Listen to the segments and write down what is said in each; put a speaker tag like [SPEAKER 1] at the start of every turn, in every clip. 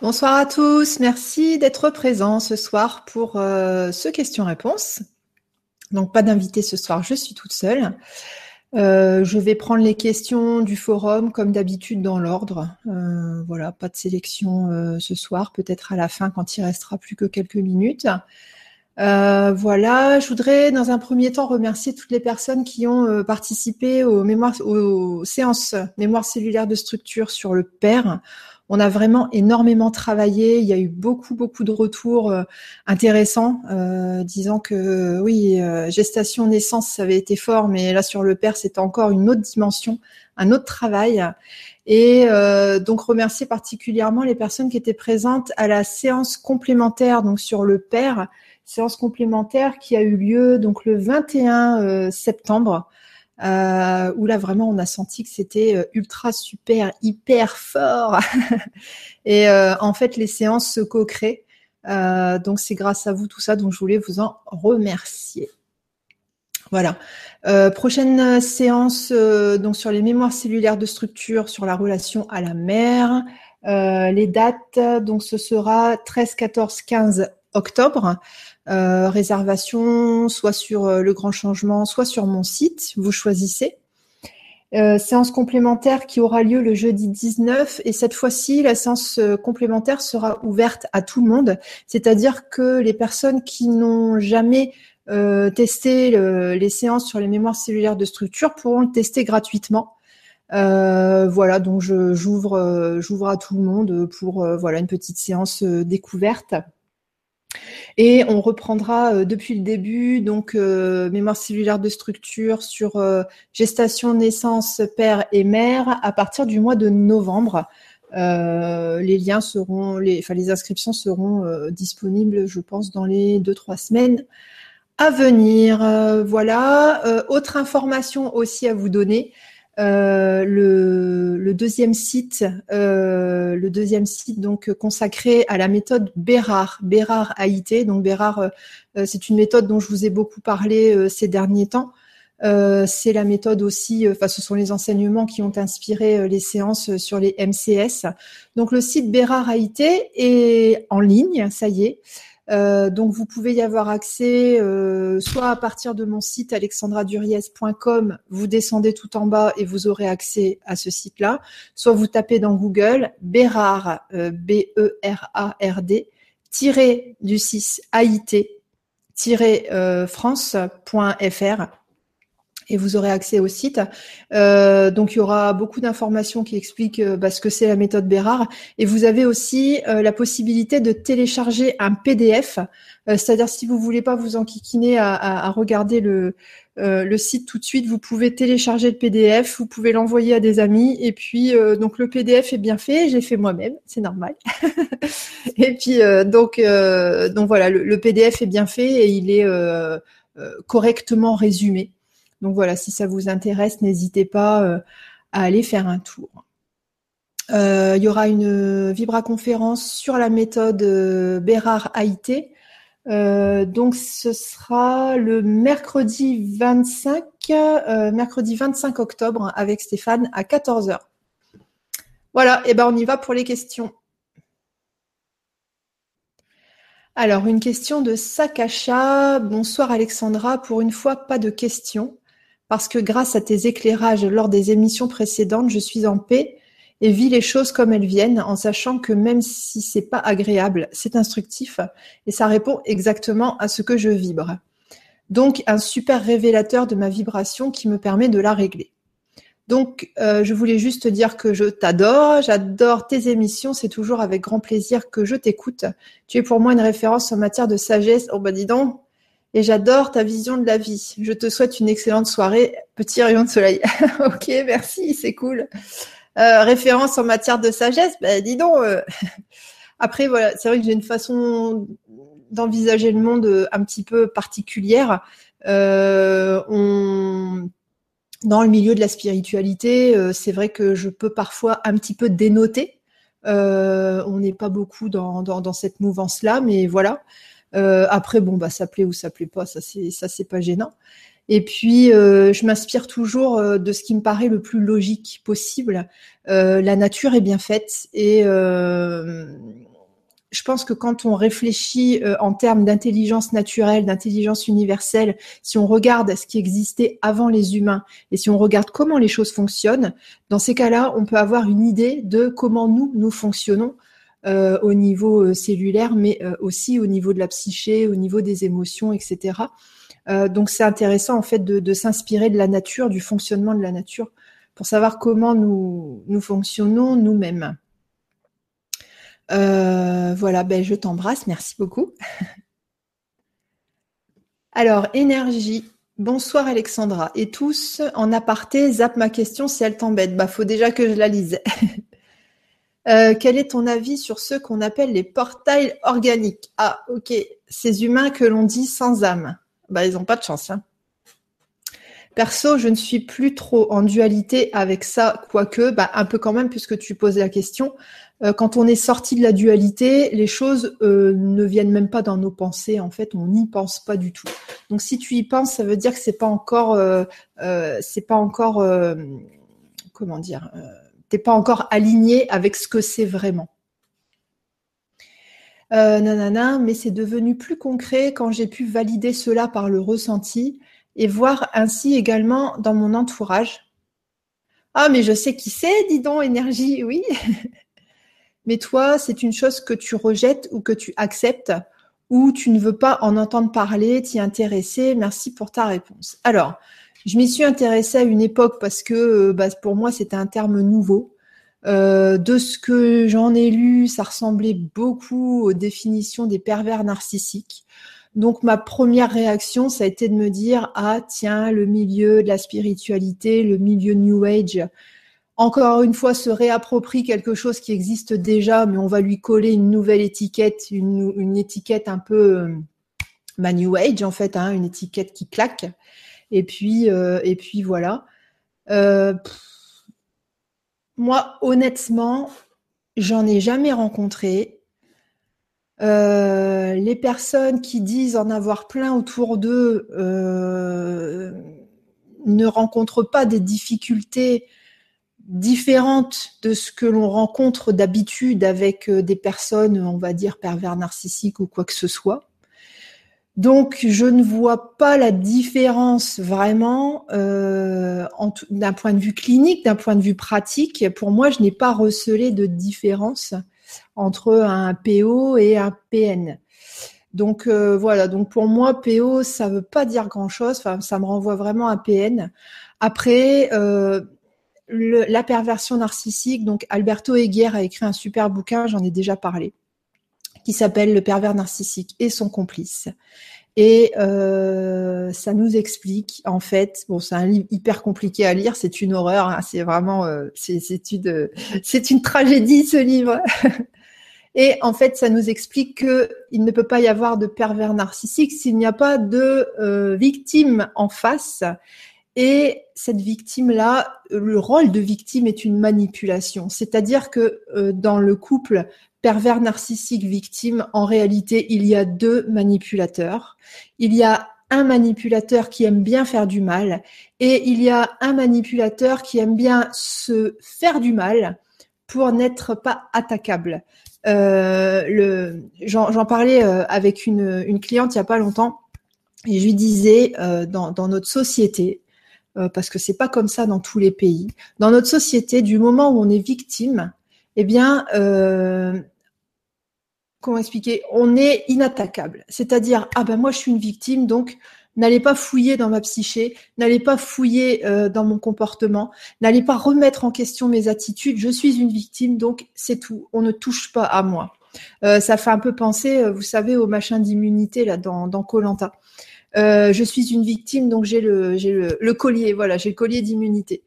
[SPEAKER 1] Bonsoir à tous, merci d'être présents ce soir pour euh, ce question-réponse. Donc pas d'invité ce soir, je suis toute seule. Euh, je vais prendre les questions du forum comme d'habitude dans l'ordre. Euh, voilà, pas de sélection ce soir, peut-être à la fin quand il restera plus que quelques minutes. voilà, je voudrais dans un premier temps remercier toutes les personnes qui ont participé aux, aux séances mémoire cellulaire de structure sur le père. On a vraiment énormément travaillé. Il y a eu beaucoup, beaucoup de retours euh, intéressants, euh, disant que oui, euh, gestation, naissance, ça avait été fort, mais là sur le père, c'était encore une autre dimension, un autre travail. Et donc remercier particulièrement les personnes qui étaient présentes à la séance complémentaire, donc sur le père, séance complémentaire qui a eu lieu donc le 21 septembre euh, où là vraiment on a senti que c'était euh, ultra super hyper fort. Et euh, en fait les séances se co-créent. Donc c'est grâce à vous tout ça donc je voulais vous en remercier. Voilà. Prochaine séance donc sur les mémoires cellulaires de structure sur la relation à la mère. Les dates donc ce sera 13 14 15 octobre euh, réservation soit sur euh, le grand changement, soit sur mon site. Vous choisissez. Euh, séance complémentaire qui aura lieu le jeudi 19 et cette fois-ci la séance complémentaire sera ouverte à tout le monde, c'est-à-dire que les personnes qui n'ont jamais testé les séances sur les mémoires cellulaires de structure pourront le tester gratuitement. voilà, donc j'ouvre j'ouvre à tout le monde pour voilà une petite séance découverte. Et on reprendra euh, depuis le début, donc euh, mémoire cellulaire de structure sur euh, gestation, naissance, père et mère à partir du mois de novembre. les liens seront, enfin les inscriptions seront disponibles, je pense, dans les deux trois semaines à venir. voilà. autre information aussi à vous donner. Euh, le, deuxième site, euh, le deuxième site donc consacré à la méthode Bérard, Bérard AIT. Donc Bérard, euh, c'est une méthode dont je vous ai beaucoup parlé ces derniers temps. c'est la méthode aussi, enfin ce sont les enseignements qui ont inspiré les séances sur les MCS. Donc le site Bérard AIT est en ligne, ça y est. Euh, donc vous pouvez y avoir accès euh, soit à partir de mon site alexandraduriez.com, vous descendez tout en bas et vous aurez accès à ce site-là, soit vous tapez dans Google Bérard, euh, B-E-R-A-R-D, tiré du 6 AIT, france.fr et vous aurez accès au site. Euh, donc il y aura beaucoup d'informations qui expliquent euh, bah, ce que c'est la méthode Bérard. Et vous avez aussi euh, la possibilité de télécharger un PDF. C'est-à-dire si vous voulez pas vous enquiquiner à, à, regarder le, le site tout de suite, vous pouvez télécharger le PDF, vous pouvez l'envoyer à des amis. Et puis donc le PDF est bien fait, j'ai fait moi-même, c'est normal. et puis donc donc voilà, le, le, PDF est bien fait et il est correctement résumé. Donc voilà, si ça vous intéresse, n'hésitez pas euh, à aller faire un tour. Euh, il y aura une vibra-conférence sur la méthode euh, Bérard AIT. donc ce sera le mercredi 25, mercredi 25 octobre avec Stéphane à 14h. Voilà, et ben on y va pour les questions. Alors, une question de Sakacha. Bonsoir Alexandra. Pour une fois, pas de questions parce que grâce à tes éclairages lors des émissions précédentes, je suis en paix et vis les choses comme elles viennent, en sachant que même si c'est pas agréable, c'est instructif et ça répond exactement à ce que je vibre. Donc un super révélateur de ma vibration qui me permet de la régler. Donc, euh, je voulais juste te dire que je t'adore, j'adore tes émissions, c'est toujours avec grand plaisir que je t'écoute. Tu es pour moi une référence en matière de sagesse. Oh bah dis donc, et j'adore ta vision de la vie. Je te souhaite une excellente soirée, petit rayon de soleil. ok, merci, c'est cool. Euh, référence en matière de sagesse, ben dis donc. Euh, après, voilà, c'est vrai que j'ai une façon d'envisager le monde euh, un petit peu particulière. Dans le milieu de la spiritualité, c'est vrai que je peux parfois un petit peu dénoter. on n'est pas beaucoup dans, dans cette mouvance-là, mais voilà. Euh, après, bon, bah, ça plaît ou ça plaît pas, ça c'est ça c'est pas gênant. Et puis, euh, je m'inspire toujours euh, de ce qui me paraît le plus logique possible. la nature est bien faite et je pense que quand on réfléchit euh, en termes d'intelligence naturelle, d'intelligence universelle, si on regarde ce qui existait avant les humains et si on regarde comment les choses fonctionnent, dans ces cas-là, on peut avoir une idée de comment nous, nous fonctionnons euh, au niveau euh, cellulaire, mais aussi au niveau de la psyché, au niveau des émotions, etc. donc c'est intéressant en fait de, s'inspirer de la nature, du fonctionnement de la nature, pour savoir comment nous, fonctionnons nous-mêmes. Euh, voilà, ben je t'embrasse, merci beaucoup. Alors, énergie. Bonsoir Alexandra. Et tous, en aparté, zappe ma question si elle t'embête. Bah, faut déjà que je la lise. Euh, quel est ton avis sur ceux qu'on appelle les portails organiques? Ah, ok. Ces humains que l'on dit sans âme. Bah, ils n'ont pas de chance. Hein. Perso, je ne suis plus trop en dualité avec ça, quoique, bah, un peu quand même, puisque tu poses la question. Euh, quand on est sorti de la dualité, les choses euh, ne viennent même pas dans nos pensées. En fait, on n'y pense pas du tout. Donc, si tu y penses, ça veut dire que c'est pas encore, c'est pas encore, comment dire, t'es pas encore aligné avec ce que c'est vraiment. nanana, mais c'est devenu plus concret quand j'ai pu valider cela par le ressenti et voir ainsi également dans mon entourage. Ah, mais je sais qui c'est, dis donc, énergie, oui. mais toi, c'est une chose que tu rejettes ou que tu acceptes ou tu ne veux pas en entendre parler, t'y intéresser. Merci pour ta réponse. Alors, je m'y suis intéressée à une époque parce que euh, bah, pour moi, c'était un terme nouveau. Euh, de ce que j'en ai lu, ça ressemblait beaucoup aux définitions des pervers narcissiques. Donc ma première réaction, ça a été de me dire ah tiens le milieu de la spiritualité, le milieu New Age, encore une fois, se réapproprie quelque chose qui existe déjà, mais on va lui coller une nouvelle étiquette, une, étiquette un peu euh, ma New Age en fait, hein, une étiquette qui claque. Et puis, euh, et puis voilà. Euh, moi, honnêtement, j'en ai jamais rencontré. les personnes qui disent en avoir plein autour d'eux ne rencontrent pas des difficultés différente de ce que l'on rencontre d'habitude avec euh, des personnes, on va dire, pervers narcissiques ou quoi que ce soit. Donc, je ne vois pas la différence vraiment euh, d'un point de vue clinique, d'un point de vue pratique. Pour moi, je n'ai pas recelé de différence entre un PO et un PN. Donc euh, voilà, donc pour moi, PO, ça veut pas dire grand-chose. Ça me renvoie vraiment à PN. Après, euh, la perversion narcissique. Donc, Alberto Heguer a écrit un super bouquin, j'en ai déjà parlé, qui s'appelle Le pervers narcissique et son complice. Et euh, ça nous explique, en fait, bon, c'est un livre hyper compliqué à lire, c'est une horreur, hein, c'est vraiment, euh, c'est une, une tragédie ce livre. Et en fait, ça nous explique que il ne peut pas y avoir de pervers narcissique s'il n'y a pas de euh, victime en face et cette victime-là, le rôle de victime est une manipulation. C'est-à-dire que dans le couple pervers narcissique victime, en réalité, il y a deux manipulateurs. Il y a un manipulateur qui aime bien faire du mal et il y a un manipulateur qui aime bien se faire du mal pour n'être pas attaquable. Euh, J'en parlais euh, avec une, cliente il n'y a pas longtemps et je lui disais, euh, dans, notre société, parce que c'est pas comme ça dans tous les pays. Dans notre société, du moment où on est victime, eh bien, euh, comment expliquer? On est inattaquable. C'est-à-dire, ah ben moi je suis une victime, donc n'allez pas fouiller dans ma psyché, n'allez pas fouiller euh, dans mon comportement, n'allez pas remettre en question mes attitudes. Je suis une victime, donc c'est tout. On ne touche pas à moi. ça fait un peu penser, vous savez, au machin d'immunité là dans Colanta. Euh, je suis une victime, donc j'ai le, le, collier, voilà, j'ai le collier d'immunité.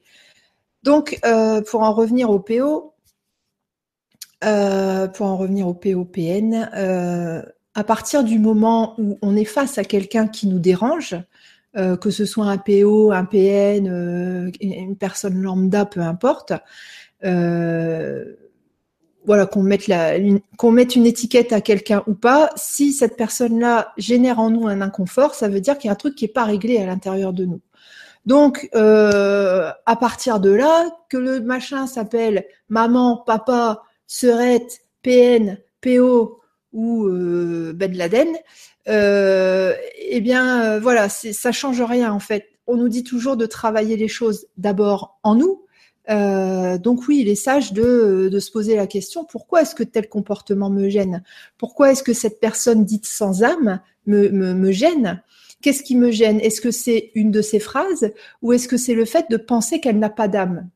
[SPEAKER 1] Donc, euh, pour en revenir au PO, euh, pour en revenir au POPN, à partir du moment où on est face à quelqu'un qui nous dérange, que ce soit un PO, un PN, une personne lambda, peu importe, voilà qu'on mette qu'on mette une étiquette à quelqu'un ou pas, si cette personne-là génère en nous un inconfort, ça veut dire qu'il y a un truc qui est pas réglé à l'intérieur de nous. Donc euh, à partir de là, que le machin s'appelle maman, papa, sœurette, PN, PO ou Ben Laden, eh bien voilà, ça change rien en fait. On nous dit toujours de travailler les choses d'abord en nous, euh, donc oui, il est sage de, se poser la question pourquoi est-ce que tel comportement me gêne? Pourquoi est-ce que cette personne dite sans âme me, me, me gêne? Qu'est-ce qui me gêne? Est-ce que c'est une de ces phrases ou est-ce que c'est le fait de penser qu'elle n'a pas d'âme?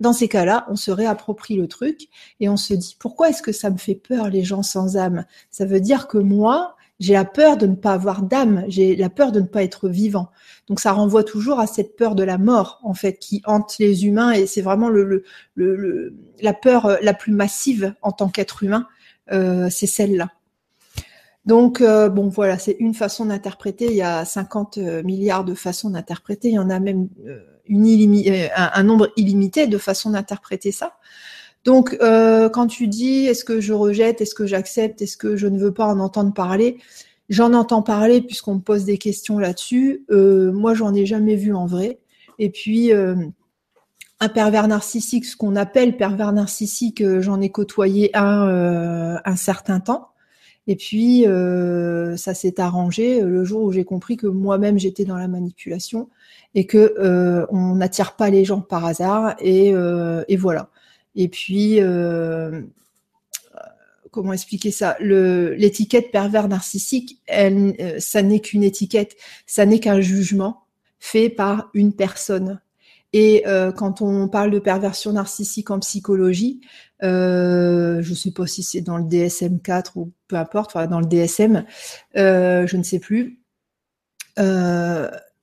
[SPEAKER 1] Dans ces cas-là, on se réapproprie le truc et on se dit pourquoi est-ce que ça me fait peur les gens sans âme? Ça veut dire que moi, j'ai la peur de ne pas avoir d'âme, j'ai la peur de ne pas être vivant. Donc ça renvoie toujours à cette peur de la mort, en fait, qui hante les humains, et c'est vraiment la peur euh, la plus massive en tant qu'être humain, euh, c'est celle-là. Donc euh, bon voilà, c'est une façon d'interpréter. Il y a 50 milliards de façons d'interpréter. Il y en a même une un, nombre illimité de façons d'interpréter ça. Donc, euh, quand tu dis est-ce que je rejette, est-ce que j'accepte, est-ce que je ne veux pas en entendre parler, j'en entends parler puisqu'on me pose des questions là-dessus. Euh, moi, j'en ai jamais vu en vrai. Et puis, euh, un pervers narcissique, ce qu'on appelle pervers narcissique, euh, j'en ai côtoyé un un certain temps. Et puis, ça s'est arrangé le jour où j'ai compris que moi-même j'étais dans la manipulation et que on n'attire pas les gens par hasard. Et, et voilà. Et puis, euh, comment expliquer ça? L'étiquette pervers narcissique, elle, euh, ça n'est qu'une étiquette, ça n'est qu'un jugement fait par une personne. Et euh, quand on parle de perversion narcissique en psychologie, je ne sais pas si c'est dans le DSM-4 ou peu importe, enfin dans le DSM, je ne sais plus.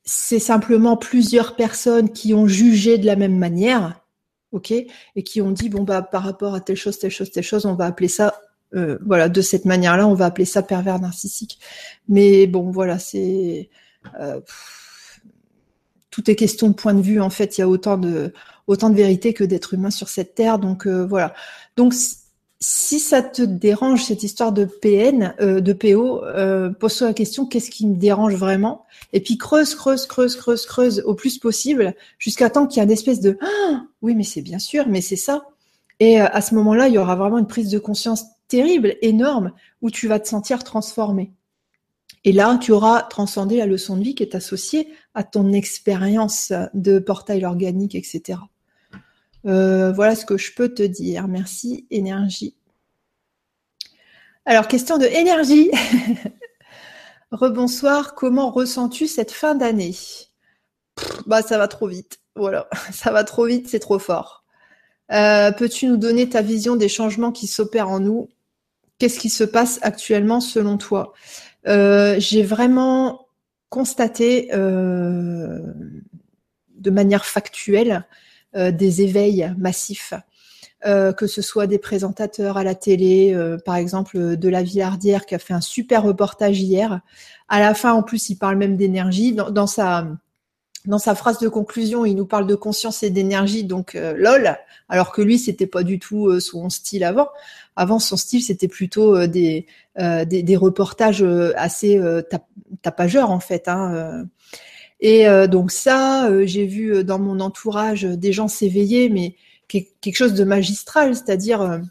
[SPEAKER 1] C'est simplement plusieurs personnes qui ont jugé de la même manière ok, et qui ont dit bon bah par rapport à telle chose, telle chose, telle chose, on va appeler ça, euh, voilà, de cette manière-là, on va appeler ça pervers narcissique. Mais bon, voilà, c'est euh, tout est question de point de vue. En fait, il y a autant de autant de vérité que d'êtres humains sur cette terre. Donc euh, voilà. Donc si ça te dérange cette histoire de PN, euh, de PO, euh, pose-toi la question qu'est-ce qui me dérange vraiment? Et puis creuse, creuse, creuse, creuse, creuse au plus possible jusqu'à temps qu'il y ait une espèce de ah, oui, mais c'est bien sûr, mais c'est ça. Et euh, à ce moment-là, il y aura vraiment une prise de conscience terrible, énorme, où tu vas te sentir transformé. Et là, tu auras transcendé la leçon de vie qui est associée à ton expérience de portail organique, etc. Euh, voilà ce que je peux te dire. Merci, énergie. Alors, question de énergie. Rebonsoir, comment ressens-tu cette fin d'année? Bah, ça va trop vite. Voilà, ça va trop vite, c'est trop fort. Euh, peux-tu nous donner ta vision des changements qui s'opèrent en nous? Qu'est-ce qui se passe actuellement selon toi? Euh, J'ai vraiment constaté de manière factuelle des éveils massifs. Euh, que ce soit des présentateurs à la télé, euh, par exemple de la Villardière qui a fait un super reportage hier. À la fin, en plus, il parle même d'énergie. Dans, sa dans sa phrase de conclusion, il nous parle de conscience et d'énergie, donc lol. Alors que lui, c'était pas du tout son style avant. Avant, son style, c'était plutôt des, des, des reportages assez tapageurs en fait. Hein, et euh, donc ça, euh, j'ai vu euh, dans mon entourage des gens s'éveiller, mais quelque chose de magistral, c'est-à-dire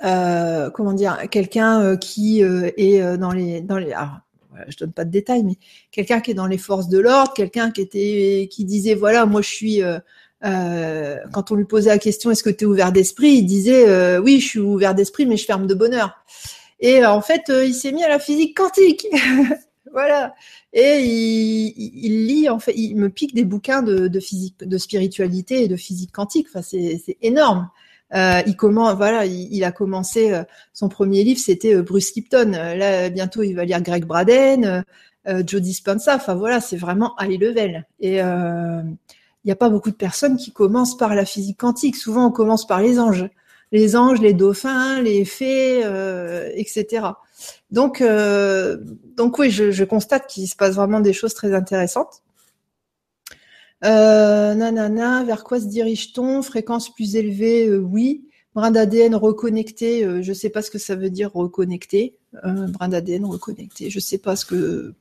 [SPEAKER 1] comment dire, quelqu'un qui est dans les dans les alors, je donne pas de détails, mais quelqu'un qui est dans les forces de l'ordre, quelqu'un qui était qui disait voilà moi je suis quand on lui posait la question est-ce que tu es ouvert d'esprit, il disait oui je suis ouvert d'esprit mais je ferme de bonheur. Et en fait il s'est mis à la physique quantique. voilà. Et il, lit, en fait, il me pique des bouquins de, physique, de spiritualité et de physique quantique. Enfin, c'est énorme. Euh, il commence, voilà, il, a commencé euh, son premier livre, c'était euh, Bruce Lipton. Là, bientôt, il va lire Greg Braden, euh, Joe Dispenza. Enfin, voilà, c'est vraiment high level. Et il n'y a pas beaucoup de personnes qui commencent par la physique quantique. Souvent, on commence par les anges, les anges, les dauphins, les fées, etc. Donc, euh, donc oui, je, constate qu'il se passe vraiment des choses très intéressantes. Euh, nanana, vers quoi se dirige-t-on? Fréquence plus élevée, euh, oui. Brin d'ADN reconnecté, je ne sais pas ce que ça veut dire reconnecté. brin d'ADN reconnecté, je ne sais pas ce que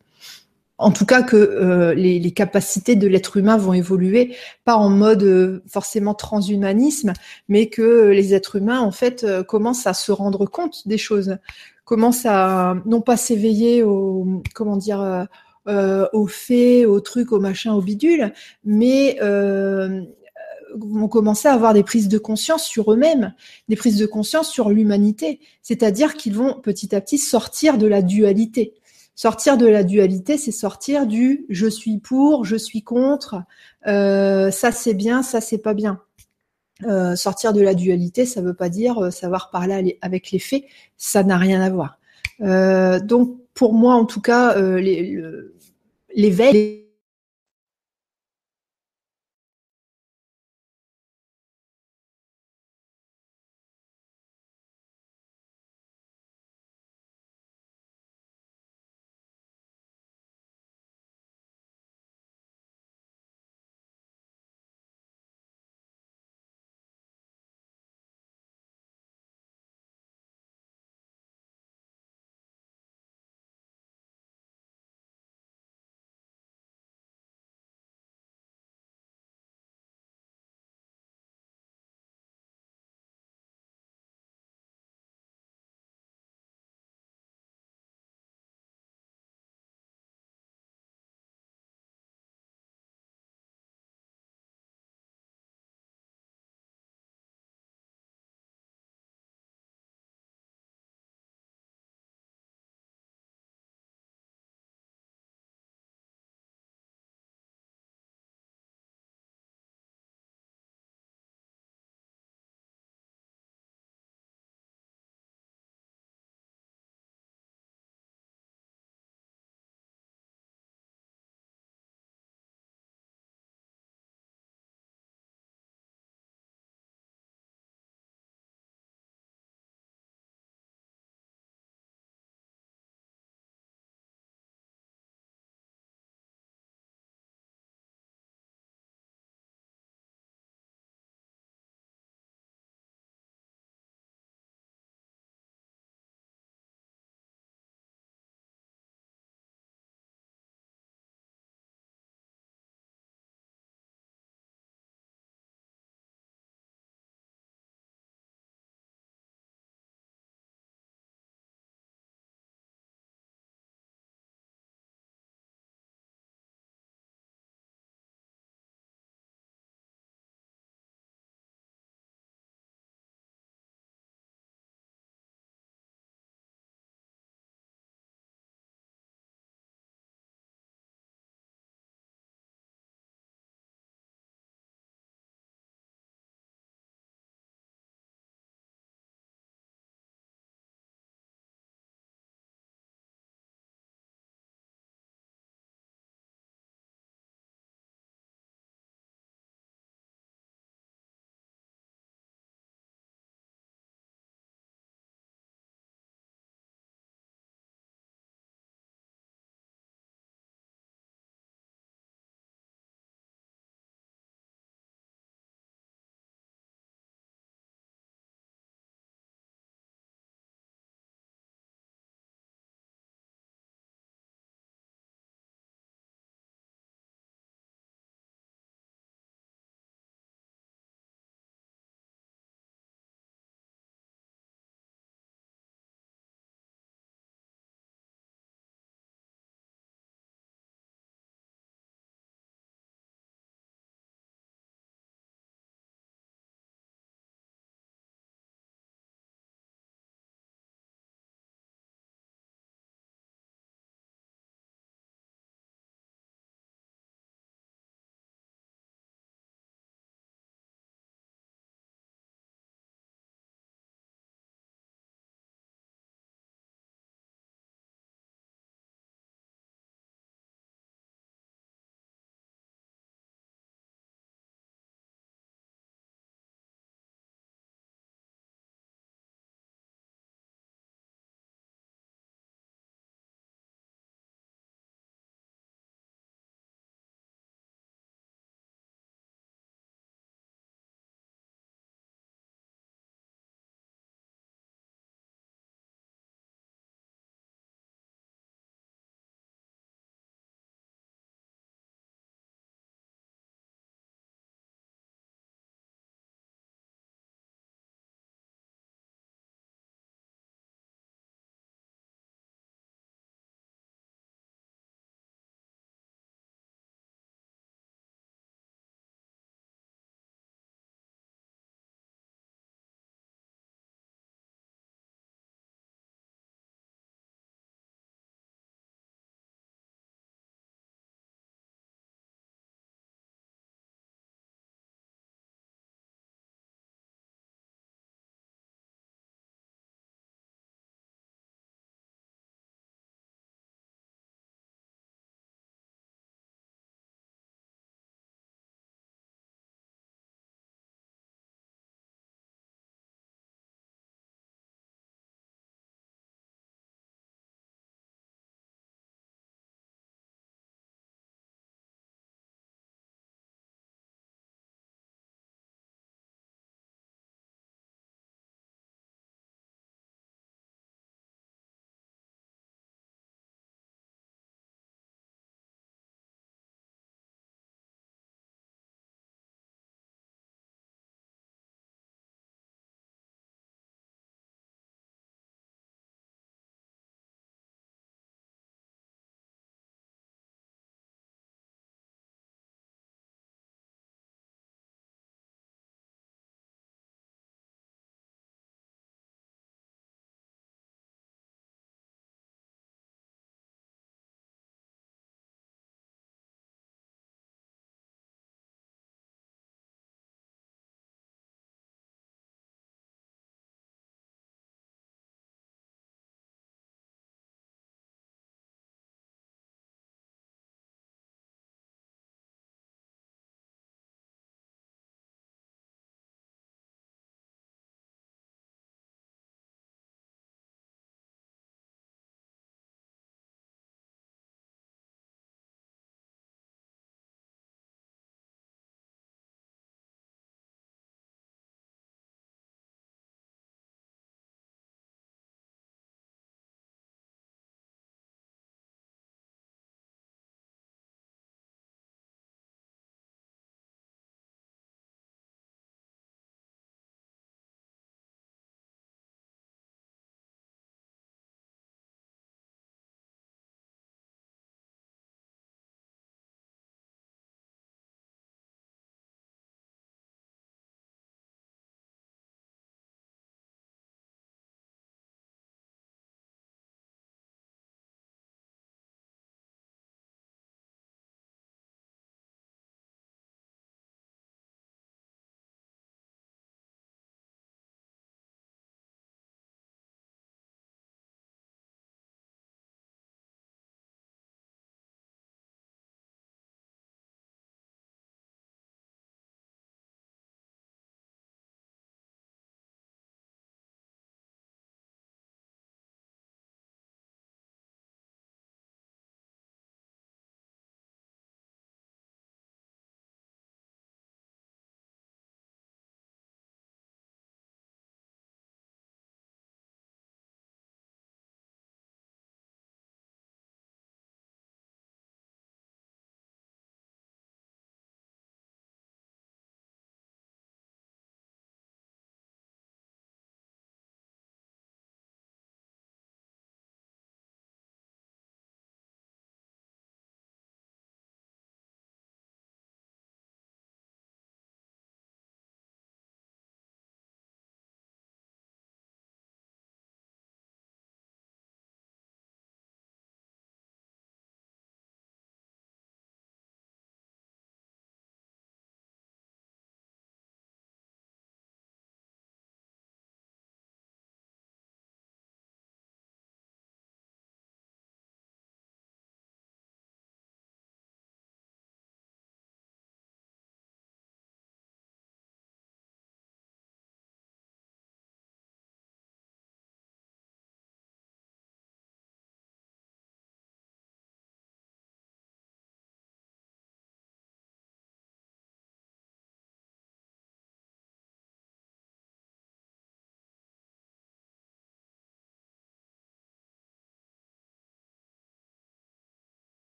[SPEAKER 1] en tout cas que euh, les, les, capacités de l'être humain vont évoluer, pas en mode euh, forcément transhumanisme, mais que les êtres humains en fait euh, commencent à se rendre compte des choses, commencent à non pas s'éveiller au comment dire aux faits, aux trucs, aux machins, aux bidules, mais vont commencer à avoir des prises de conscience sur eux-mêmes, des prises de conscience sur l'humanité, c'est-à-dire qu'ils vont petit à petit sortir de la dualité. Sortir de la dualité, c'est sortir du je suis pour, je suis contre, euh, ça c'est bien, ça c'est pas bien. Euh, sortir de la dualité, ça veut pas dire euh, savoir parler avec les faits, ça n'a rien à voir. donc pour moi, en tout cas, l'éveil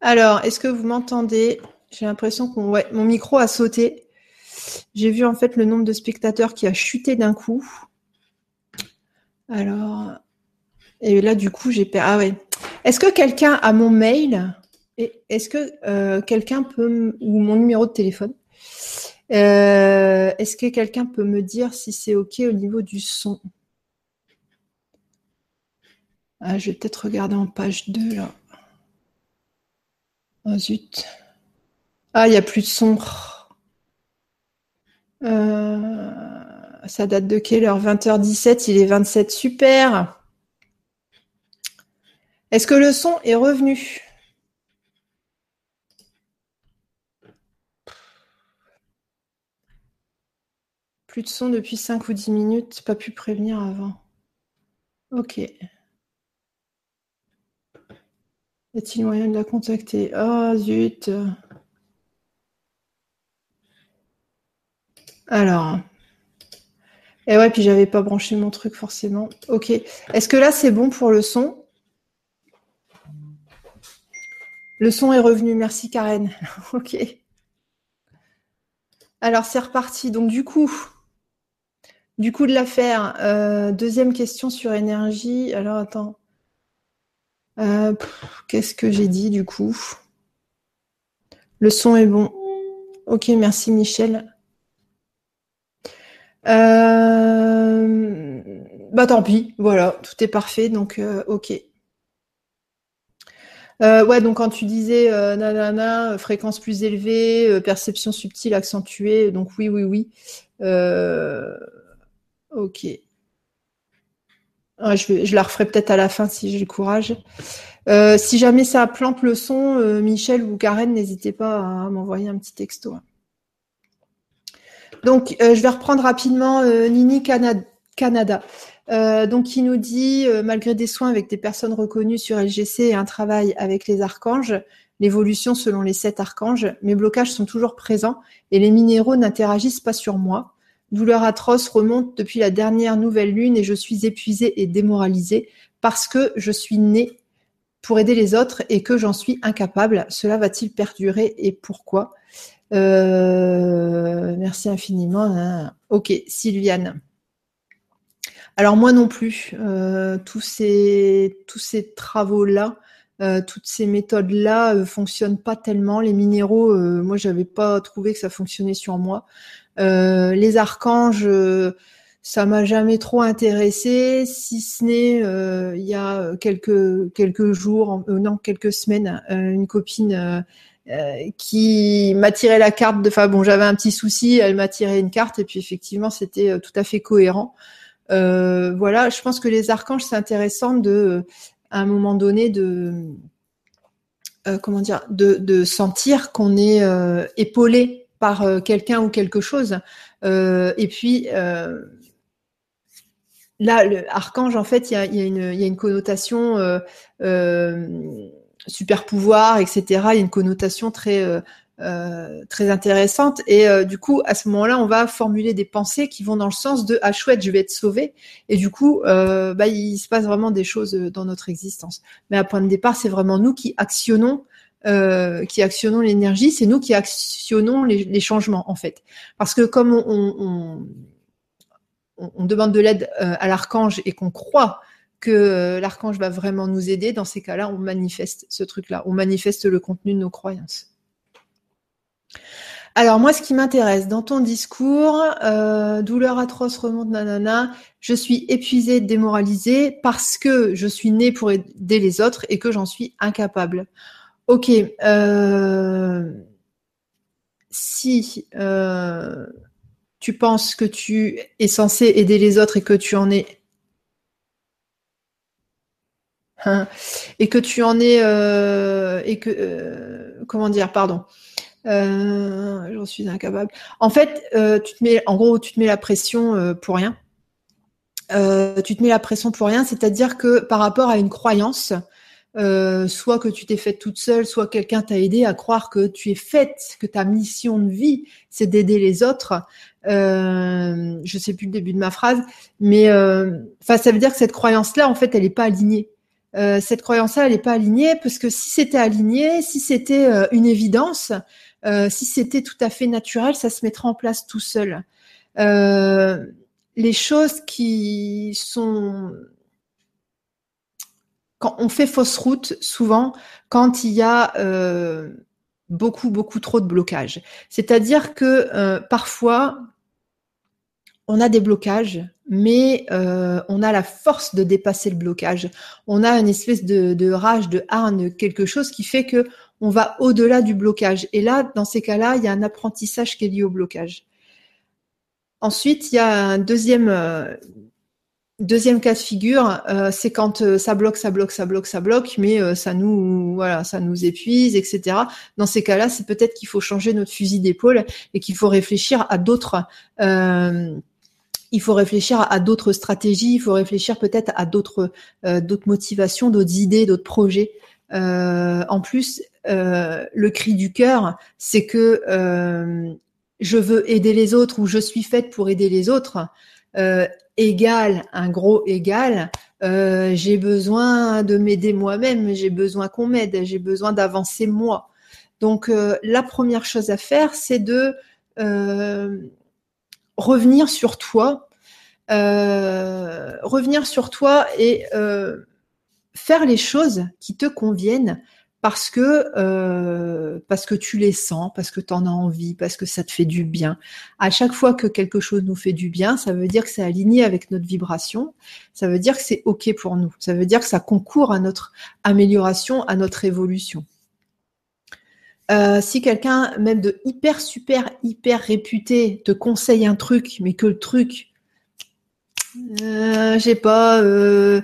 [SPEAKER 1] Alors, est-ce que vous m'entendez? J'ai l'impression que mon micro a sauté. J'ai vu en fait le nombre de spectateurs qui a chuté d'un coup. Alors, et là du coup j'ai perdu. Ah ouais. Est-ce que quelqu'un a mon mail? Est-ce que euh, quelqu'un peut ou mon numéro de téléphone? Euh, Est-ce que quelqu'un peut me dire si c'est ok au niveau du son? Ah, Je vais peut-être regarder en page 2 là. Oh zut. Ah, il n'y a plus de son. Euh, ça date de quelle heure? 20h17, il est 27. Super. Est-ce que le son est revenu? Plus de son depuis 5 ou 10 minutes, pas pu prévenir avant. Ok. Y a-t-il moyen de la contacter? Oh zut Alors. Et ouais, puis j'avais pas branché mon truc forcément. Ok. Est-ce que là c'est bon pour le son? Le son est revenu. Merci Karen. ok. Alors c'est reparti. Donc du coup, du coup de l'affaire. Euh, deuxième question sur énergie. Alors attends. Euh, qu'est-ce que j'ai dit du coup? Le son est bon. Ok, merci Michel. Euh, bah tant pis, voilà, tout est parfait, donc euh, ok. Ouais, donc quand tu disais nanana, fréquence plus élevée, perception subtile accentuée, donc oui, oui, oui. ok. Je, la referai peut-être à la fin si j'ai le courage. si jamais ça plante le son, Michel ou Karen, n'hésitez pas à m'envoyer un petit texto. Donc, euh, je vais reprendre rapidement euh, Nini Canada. Euh, donc, qui nous dit, malgré des soins avec des personnes reconnues sur LGC et un travail avec les archanges, l'évolution selon les sept archanges, mes blocages sont toujours présents et les minéraux n'interagissent pas sur moi. Douleur atroce remonte depuis la dernière nouvelle lune et je suis épuisée et démoralisée parce que je suis née pour aider les autres et que j'en suis incapable. Cela va-t-il perdurer et pourquoi? Euh, merci infiniment. Hein. Ok, Sylviane. Alors moi non plus, euh, tous ces, travaux-là, euh, toutes ces méthodes-là euh, fonctionnent pas tellement. Les minéraux, moi j'avais pas trouvé que ça fonctionnait sur moi. Les archanges, ça m'a jamais trop intéressé, si ce n'est il y a quelques quelques jours, non quelques semaines, une copine euh, qui m'a tiré la carte de. Enfin bon, j'avais un petit souci, elle m'a tiré une carte et puis effectivement c'était euh, tout à fait cohérent. Euh, voilà, je pense que les archanges c'est intéressant de, à un moment donné, de comment dire, de, sentir qu'on est épaulé par quelqu'un ou quelque chose. et puis là, le archange, en fait, il y a, une connotation super pouvoir, etc. Il y a une connotation très euh, euh, intéressante. Et euh, du coup, à ce moment-là, on va formuler des pensées qui vont dans le sens de ah chouette, je vais être sauvé. Et du coup, bah, il se passe vraiment des choses dans notre existence. Mais à point de départ, c'est vraiment nous qui actionnons. Qui actionnons l'énergie, c'est nous qui actionnons les, changements en fait. Parce que comme on, demande de l'aide à l'archange et qu'on croit que euh, l'archange va vraiment nous aider, dans ces cas-là, on manifeste ce truc-là, on manifeste le contenu de nos croyances. Alors moi, ce qui m'intéresse dans ton discours, euh, douleur atroce remonte nanana, je suis épuisée, démoralisée parce que je suis née pour aider les autres et que j'en suis incapable. Ok, euh, si tu penses que tu es censé aider les autres et que tu en es Hein. et que tu en es euh, et que euh, comment dire pardon euh, j'en suis incapable en fait tu te mets en gros tu te mets la pression pour rien tu te mets la pression pour rien c'est-à-dire que par rapport à une croyance soit que tu t'es faite toute seule, soit quelqu'un t'a aidé à croire que tu es faite, que ta mission de vie, c'est d'aider les autres. Euh, je sais plus le début de ma phrase, mais enfin, ça veut dire que cette croyance-là, en fait, elle n'est pas alignée. euh, cette croyance-là, elle n'est pas alignée, parce que si c'était aligné, si c'était euh, une évidence, euh, si c'était tout à fait naturel, ça se mettrait en place tout seul. les choses qui sont quand on fait fausse route, souvent, quand il y a beaucoup, beaucoup trop de blocages. C'est-à-dire que parfois, on a des blocages, mais euh, on a la force de dépasser le blocage. On a une espèce de, rage, de harne, quelque chose qui fait que on va au-delà du blocage. Et là, dans ces cas-là, il y a un apprentissage qui est lié au blocage. Ensuite, il y a un deuxième, euh, deuxième cas de figure, euh, c'est quand ça bloque, ça bloque, ça bloque, ça bloque, mais ça nous, voilà, ça nous épuise, etc. Dans ces cas-là, c'est peut-être qu'il faut changer notre fusil d'épaule et qu'il faut réfléchir à d'autres il faut réfléchir à, d'autres stratégies, il faut réfléchir peut-être à d'autres euh, d'autres motivations, d'autres idées, d'autres projets. Euh, en plus, euh, le cri du cœur, c'est que je veux aider les autres ou je suis faite pour aider les autres. Égal, un gros égal. j'ai besoin de m'aider moi-même, j'ai besoin qu'on m'aide, j'ai besoin d'avancer moi. Donc la première chose à faire, c'est de revenir sur toi, euh, revenir sur toi et euh, faire les choses qui te conviennent parce que euh, parce que tu les sens, parce que tu en as envie, parce que ça te fait du bien. À chaque fois que quelque chose nous fait du bien, ça veut dire que c'est aligné avec notre vibration, ça veut dire que c'est OK pour nous, ça veut dire que ça concourt à notre amélioration, à notre évolution. Euh, si quelqu'un, même de hyper, super, hyper réputé, te conseille un truc, mais que le truc, euh, j'ai pas, euh,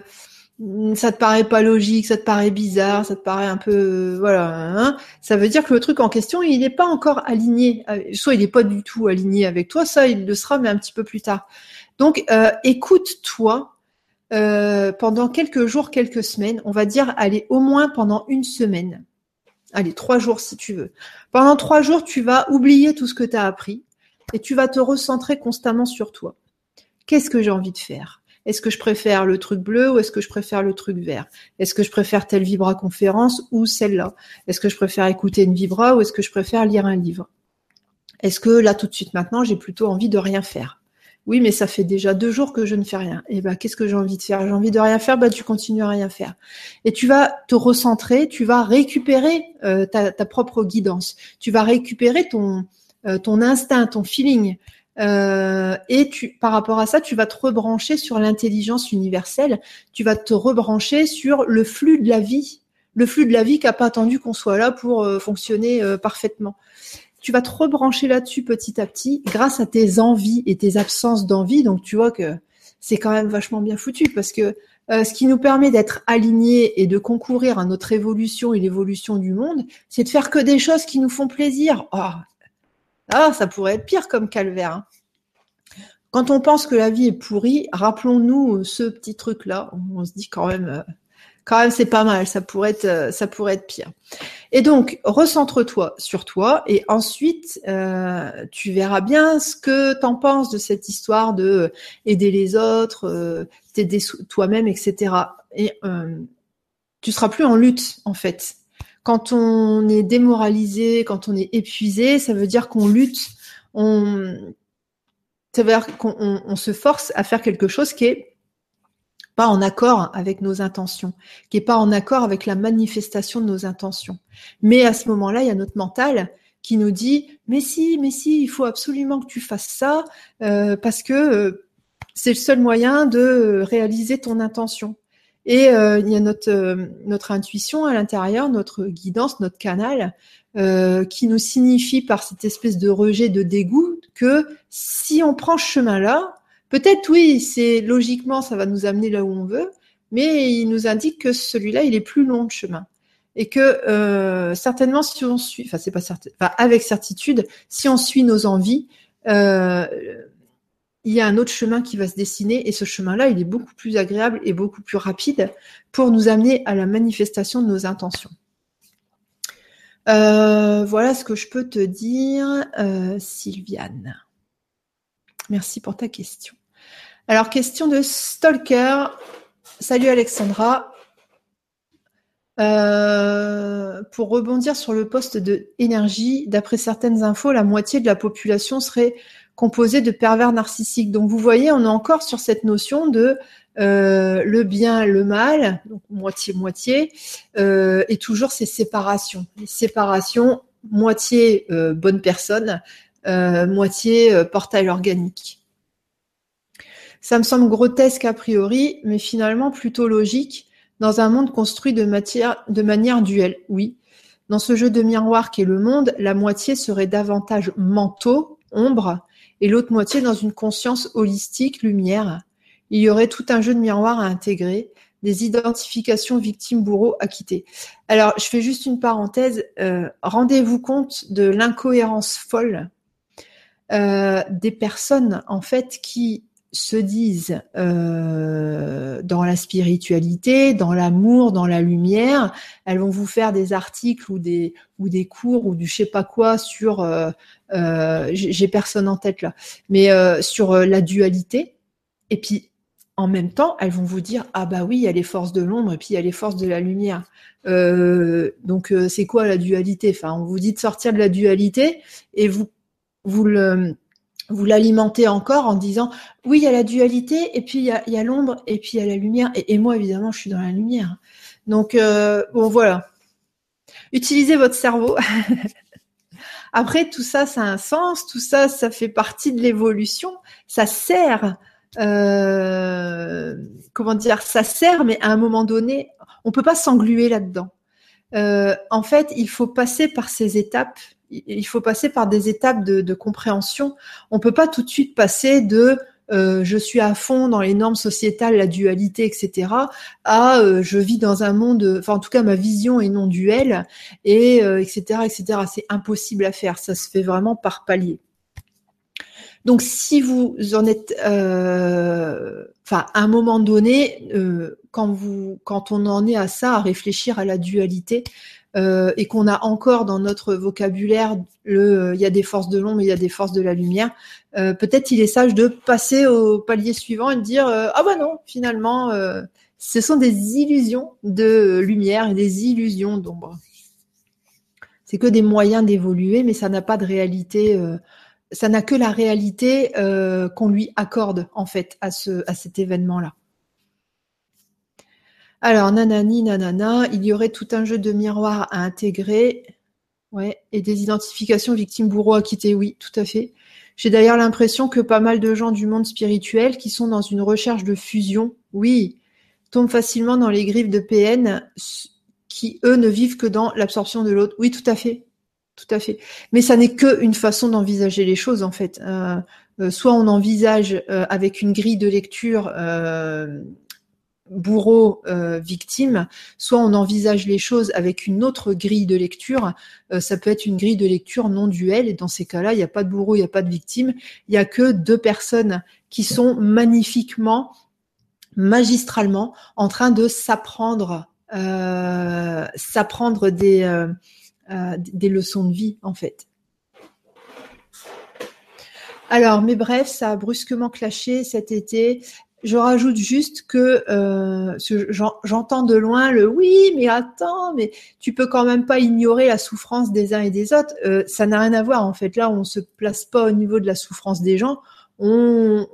[SPEAKER 1] ça te paraît pas logique, ça te paraît bizarre, ça te paraît un peu, euh, voilà, hein, ça veut dire que le truc en question, il n'est pas encore aligné, soit il n'est pas du tout aligné avec toi, ça il le sera, mais un petit peu plus tard. Donc, écoute-toi pendant quelques jours, quelques semaines, on va dire, allez, au moins pendant une semaine allez, trois jours si tu veux. Pendant trois jours, tu vas oublier tout ce que tu as appris et tu vas te recentrer constamment sur toi. Qu'est-ce que j'ai envie de faire? Est-ce que je préfère le truc bleu ou est-ce que je préfère le truc vert? Est-ce que je préfère telle vibra conférence ou celle-là? Est-ce que je préfère écouter une vibra ou est-ce que je préfère lire un livre? Est-ce que là tout de suite maintenant, j'ai plutôt envie de rien faire? Oui, mais ça fait déjà deux jours que je ne fais rien. Et ben, qu'est-ce que j'ai envie de faire? J'ai envie de rien faire. Ben, tu continues à rien faire. Et tu vas te recentrer. Tu vas récupérer euh, ta, propre guidance. Tu vas récupérer ton euh, ton instinct, ton feeling. Euh, et tu, par rapport à ça, tu vas te rebrancher sur l'intelligence universelle. Tu vas te rebrancher sur le flux de la vie, le flux de la vie qui n'a pas attendu qu'on soit là pour fonctionner parfaitement tu vas te rebrancher là-dessus petit à petit grâce à tes envies et tes absences d'envie. Donc tu vois que c'est quand même vachement bien foutu parce que euh, ce qui nous permet d'être alignés et de concourir à notre évolution et l'évolution du monde, c'est de faire que des choses qui nous font plaisir. Oh, ah, ça pourrait être pire comme calvaire. Hein. Quand on pense que la vie est pourrie, rappelons-nous ce petit truc-là. On se dit quand même, euh, quand même, c'est pas mal. Ça pourrait être, euh, ça pourrait être pire. Et donc, recentre-toi sur toi et ensuite, euh, tu verras bien ce que t'en penses de cette histoire de euh, aider les autres, t'aider toi-même, etc. Et tu seras plus en lutte, en fait. Quand on est démoralisé, quand on est épuisé, ça veut dire qu'on lutte, on, ça veut dire qu'on se force à faire quelque chose qui est pas en accord avec nos intentions, qui est pas en accord avec la manifestation de nos intentions. Mais à ce moment-là, il y a notre mental qui nous dit mais si, mais si, il faut absolument que tu fasses ça euh, parce que euh, c'est le seul moyen de réaliser ton intention. Et euh, il y a notre notre intuition à l'intérieur, notre guidance, notre canal qui nous signifie par cette espèce de rejet, de dégoût que si on prend ce chemin-là, Peut-être oui, c'est logiquement ça va nous amener là où on veut, mais il nous indique que celui-là il est plus long de chemin. Et que euh, certainement si on suit, enfin c'est pas certain, enfin, avec certitude, si on suit nos envies, euh, il y a un autre chemin qui va se dessiner et ce chemin-là il est beaucoup plus agréable et beaucoup plus rapide pour nous amener à la manifestation de nos intentions. Euh, voilà ce que je peux te dire, Sylviane. Merci pour ta question. Alors, question de Stalker. Salut Alexandra. Euh, pour rebondir sur le poste de énergie, d'après certaines infos, la moitié de la population serait composée de pervers narcissiques. Donc vous voyez, on est encore sur cette notion de euh, le bien, le mal, donc moitié-moitié, euh, et toujours ces séparations. Les séparations, moitié bonne personne, moitié portail organique. Ça me semble grotesque a priori, mais finalement plutôt logique dans un monde construit de, matière, de manière duelle, oui. Dans ce jeu de miroir qu'est le monde, la moitié serait davantage manteau, ombre, et l'autre moitié dans une conscience holistique, lumière. Il y aurait tout un jeu de miroir à intégrer, des identifications victimes-bourreaux à quitter. Alors, je fais juste une parenthèse. Euh, rendez-vous compte de l'incohérence folle euh, des personnes, en fait, qui se disent euh, dans la spiritualité, dans l'amour, dans la lumière. Elles vont vous faire des articles ou des ou des cours ou du je sais pas quoi sur. Euh, euh, j'ai personne en tête là, mais sur la dualité. Et puis en même temps, elles vont vous dire ah bah oui, il y a les forces de l'ombre et puis il y a les forces de la lumière. donc c'est quoi la dualité? Enfin, on vous dit de sortir de la dualité et vous vous le vous l'alimentez encore en disant oui, il y a la dualité, et puis il y a, l'ombre, et puis il y a la lumière. Et, moi, évidemment, je suis dans la lumière. Donc, euh, bon, voilà. Utilisez votre cerveau. Après, tout ça, ça a un sens, tout ça, ça fait partie de l'évolution. Ça sert, euh, comment dire, ça sert, mais à un moment donné, on peut pas s'engluer là-dedans. Euh, en fait, il faut passer par ces étapes il faut passer par des étapes de, compréhension. On peut pas tout de suite passer de euh, je suis à fond dans les normes sociétales, la dualité, etc. à euh, je vis dans un monde, enfin en tout cas ma vision est non duelle et etc. Etc. C'est impossible à faire. Ça se fait vraiment par palier. Donc si vous en êtes, enfin à un moment donné, quand vous, quand on en est à ça, à réfléchir à la dualité, euh, et qu'on a encore dans notre vocabulaire le il y a des forces de l'ombre, il y a des forces de la lumière, euh, peut-être il est sage de passer au palier suivant et de dire euh, ah bah non, finalement ce sont des illusions de lumière et des illusions d'ombre. C'est que des moyens d'évoluer, mais ça n'a pas de réalité ça n'a que la réalité qu'on lui accorde en fait à ce à cet événement-là. Alors, nanani, nanana, il y aurait tout un jeu de miroirs à intégrer. Ouais, et des identifications victimes-bourreaux à quitter, oui, tout à fait. J'ai d'ailleurs l'impression que pas mal de gens du monde spirituel qui sont dans une recherche de fusion, oui, tombent facilement dans les griffes de PN qui, eux, ne vivent que dans l'absorption de l'autre. Oui, tout à fait. Tout à fait. Mais ça n'est qu'une façon d'envisager les choses, en fait. Euh, euh, soit on envisage euh, avec une grille de lecture euh, victime, soit on envisage les choses avec une autre grille de lecture. Euh, ça peut être une grille de lecture non duelle, et dans ces cas-là, il n'y a pas de bourreau, il n'y a pas de victime, il n'y a que deux personnes qui sont magnifiquement, magistralement en train de s'apprendre, euh, s'apprendre des, des leçons de vie en fait. Alors, mais bref, ça a brusquement clashé cet été. Je rajoute juste que euh, j'entends de loin le oui, mais attends, mais tu peux quand même pas ignorer la souffrance des uns et des autres. Euh, ça n'a rien à voir en fait. Là, on se place pas au niveau de la souffrance des gens. On,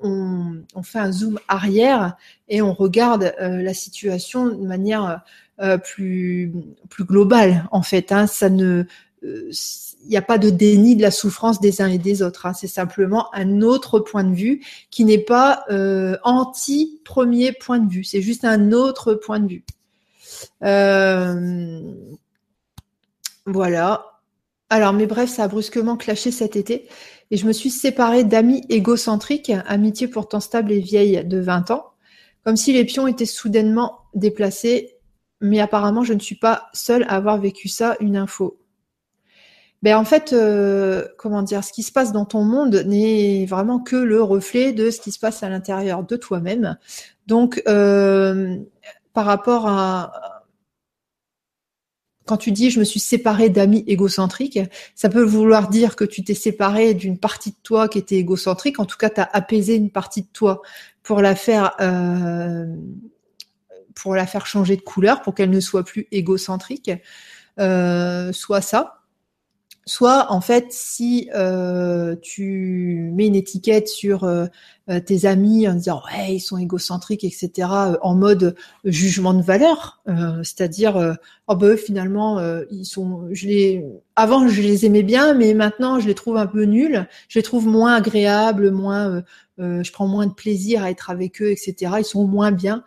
[SPEAKER 1] fait un zoom arrière et on regarde euh, la situation de manière plus plus globale en fait. Hein. Ça ne il n'y a pas de déni de la souffrance des uns et des autres. Hein. C'est simplement un autre point de vue qui n'est pas euh, anti premier point de vue. C'est juste un autre point de vue. Euh, voilà. Alors, mais bref, ça a brusquement clashé cet été et je me suis séparée d'amis égocentriques, amitié pourtant stable et vieille de 20 ans, comme si les pions étaient soudainement déplacés. Mais apparemment, je ne suis pas seule à avoir vécu ça. Une info ben en fait, euh, comment dire, ce qui se passe dans ton monde n'est vraiment que le reflet de ce qui se passe à l'intérieur de toi-même. Donc, euh, par rapport à quand tu dis je me suis séparée d'amis égocentriques, ça peut vouloir dire que tu t'es séparé d'une partie de toi qui était égocentrique. En tout cas, tu as apaisé une partie de toi pour la faire euh, pour la faire changer de couleur, pour qu'elle ne soit plus égocentrique, soit ça. Soit en fait si euh, tu mets une étiquette sur euh, euh, tes amis en disant ouais ils sont égocentriques etc en mode jugement de valeur c'est-à-dire oh ben finalement ils sont je les avant je les aimais bien mais maintenant je les trouve un peu nuls je les trouve moins agréables moins je prends moins de plaisir à être avec eux etc ils sont moins bien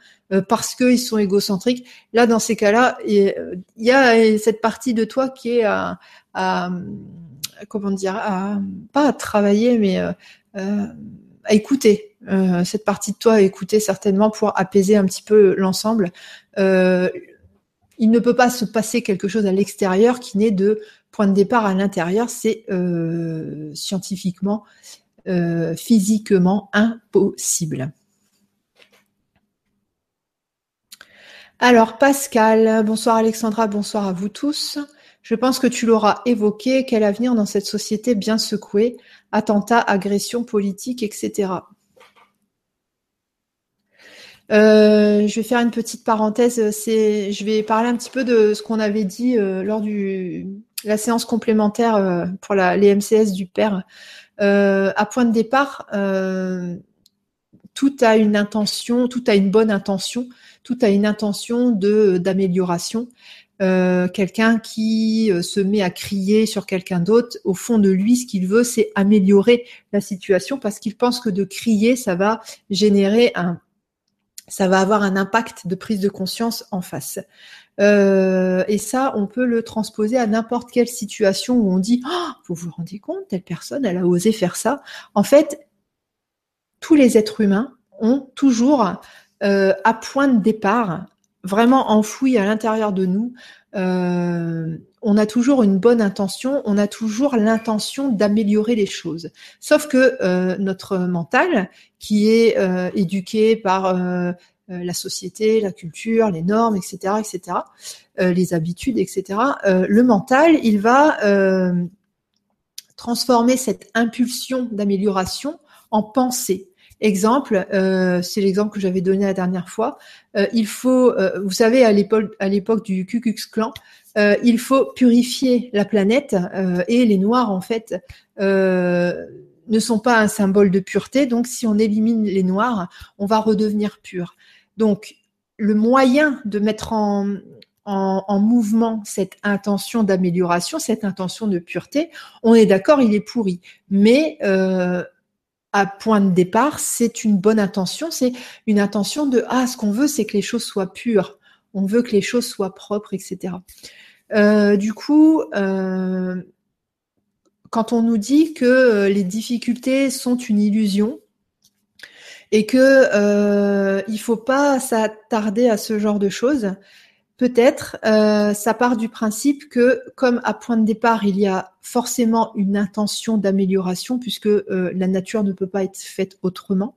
[SPEAKER 1] parce qu'ils sont égocentriques là dans ces cas-là il y a cette partie de toi qui est à, comment dire, pas à travailler, mais euh, euh, à écouter. Euh, cette partie de toi à écouter certainement pour apaiser un petit peu l'ensemble. il ne peut pas se passer quelque chose à l'extérieur qui n'est de point de départ à l'intérieur. C'est scientifiquement, physiquement impossible. Alors Pascal, bonsoir Alexandra, bonsoir à vous tous. Je pense que tu l'auras évoqué. Quel avenir dans cette société bien secouée Attentats, agressions politiques, etc. Euh, je vais faire une petite parenthèse. Je vais parler un petit peu de ce qu'on avait dit euh, lors du la séance complémentaire euh, pour les MCS du père. à point de départ, tout a une intention, tout a une bonne intention, tout a une intention d'amélioration. Euh, quelqu'un qui euh, se met à crier sur quelqu'un d'autre, au fond de lui, ce qu'il veut, c'est améliorer la situation parce qu'il pense que de crier, ça va générer un, ça va avoir un impact de prise de conscience en face. Euh, et ça, on peut le transposer à n'importe quelle situation où on dit, oh, vous vous rendez compte, telle personne, elle a osé faire ça. En fait, tous les êtres humains ont toujours euh, à point de départ vraiment enfoui à l'intérieur de nous, euh, on a toujours une bonne intention, on a toujours l'intention d'améliorer les choses. Sauf que euh, notre mental, qui est euh, éduqué par la société, la culture, les normes, etc., etc., les habitudes, etc., le mental, il va transformer cette impulsion d'amélioration en pensée. Exemple, euh, c'est l'exemple que j'avais donné la dernière fois. Euh, il faut, euh, vous savez, à l'époque, du Ku Klux Klan, il faut purifier la planète et les Noirs en fait ne sont pas un symbole de pureté. Donc, si on élimine les Noirs, on va redevenir pur. Donc, le moyen de mettre en, en, en mouvement cette intention d'amélioration, cette intention de pureté, on est d'accord, il est pourri. Mais point de départ, c'est une bonne intention, c'est une intention de ah ce qu'on veut c'est que les choses soient pures, on veut que les choses soient propres, etc. Euh, du coup, euh, quand on nous dit que euh, les difficultés sont une illusion et que il faut pas s'attarder à ce genre de choses, Peut-être, euh, ça part du principe que, comme à point de départ, il y a forcément une intention d'amélioration, puisque euh, la nature ne peut pas être faite autrement.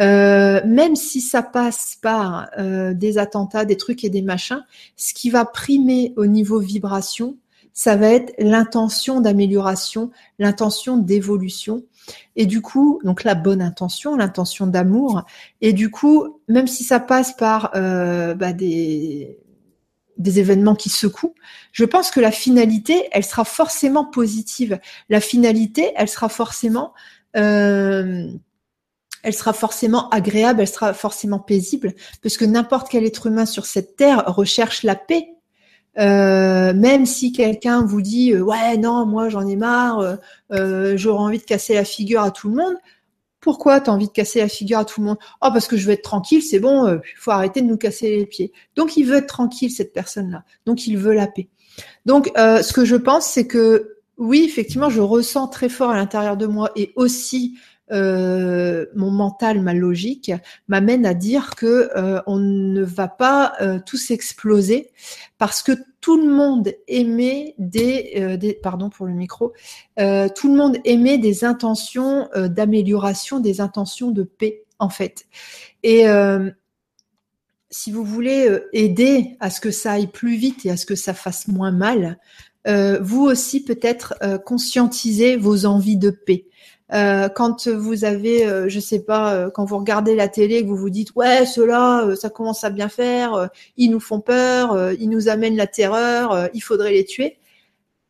[SPEAKER 1] Euh, même si ça passe par des attentats, des trucs et des machins, ce qui va primer au niveau vibration, ça va être l'intention d'amélioration, l'intention d'évolution. Et du coup, donc la bonne intention, l'intention d'amour. Et du coup, même si ça passe par bah, des des événements qui secouent, je pense que la finalité, elle sera forcément positive. La finalité, elle sera forcément, euh, elle sera forcément agréable, elle sera forcément paisible, parce que n'importe quel être humain sur cette terre recherche la paix. Euh, même si quelqu'un vous dit euh, ouais non moi j'en ai marre, j'aurais envie de casser la figure à tout le monde, pourquoi tu as envie de casser la figure à tout le monde? Oh, parce que je veux être tranquille, c'est bon, il euh, faut arrêter de nous casser les pieds. Donc, il veut être tranquille, cette personne-là. Donc, il veut la paix. Donc, euh, ce que je pense, c'est que oui, effectivement, je ressens très fort à l'intérieur de moi et aussi euh, mon mental, ma logique m'amène à dire que euh, on ne va pas euh, tous exploser parce que tout le monde émet des, des pardon pour le micro, tout le monde émet des intentions d'amélioration, des intentions de paix en fait. Et si vous voulez aider à ce que ça aille plus vite et à ce que ça fasse moins mal, vous aussi peut-être conscientiser vos envies de paix. Euh, quand vous avez, euh, je sais pas, euh, quand vous regardez la télé, que vous vous dites ouais, ceux-là, ça commence à bien faire, ils nous font peur, ils nous amènent la terreur, il faudrait les tuer.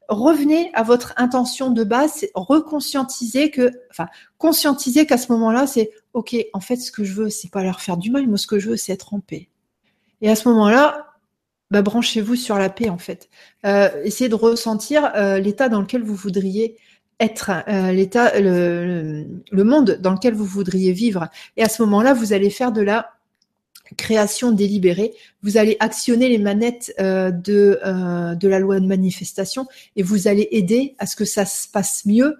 [SPEAKER 1] Revenez à votre intention de base, c'est reconscientiser que, enfin, conscientiser qu'à ce moment-là, c'est ok. En fait, ce que je veux, c'est pas leur faire du mal, moi, ce que je veux, c'est être en paix. Et à ce moment-là, bah, branchez-vous sur la paix en fait. essayez de ressentir l'état dans lequel vous voudriez être euh, l'état, le, monde dans lequel vous voudriez vivre. Et à ce moment-là, vous allez faire de la création délibérée. Vous allez actionner les manettes euh, de, euh, de la loi de manifestation et vous allez aider à ce que ça se passe mieux,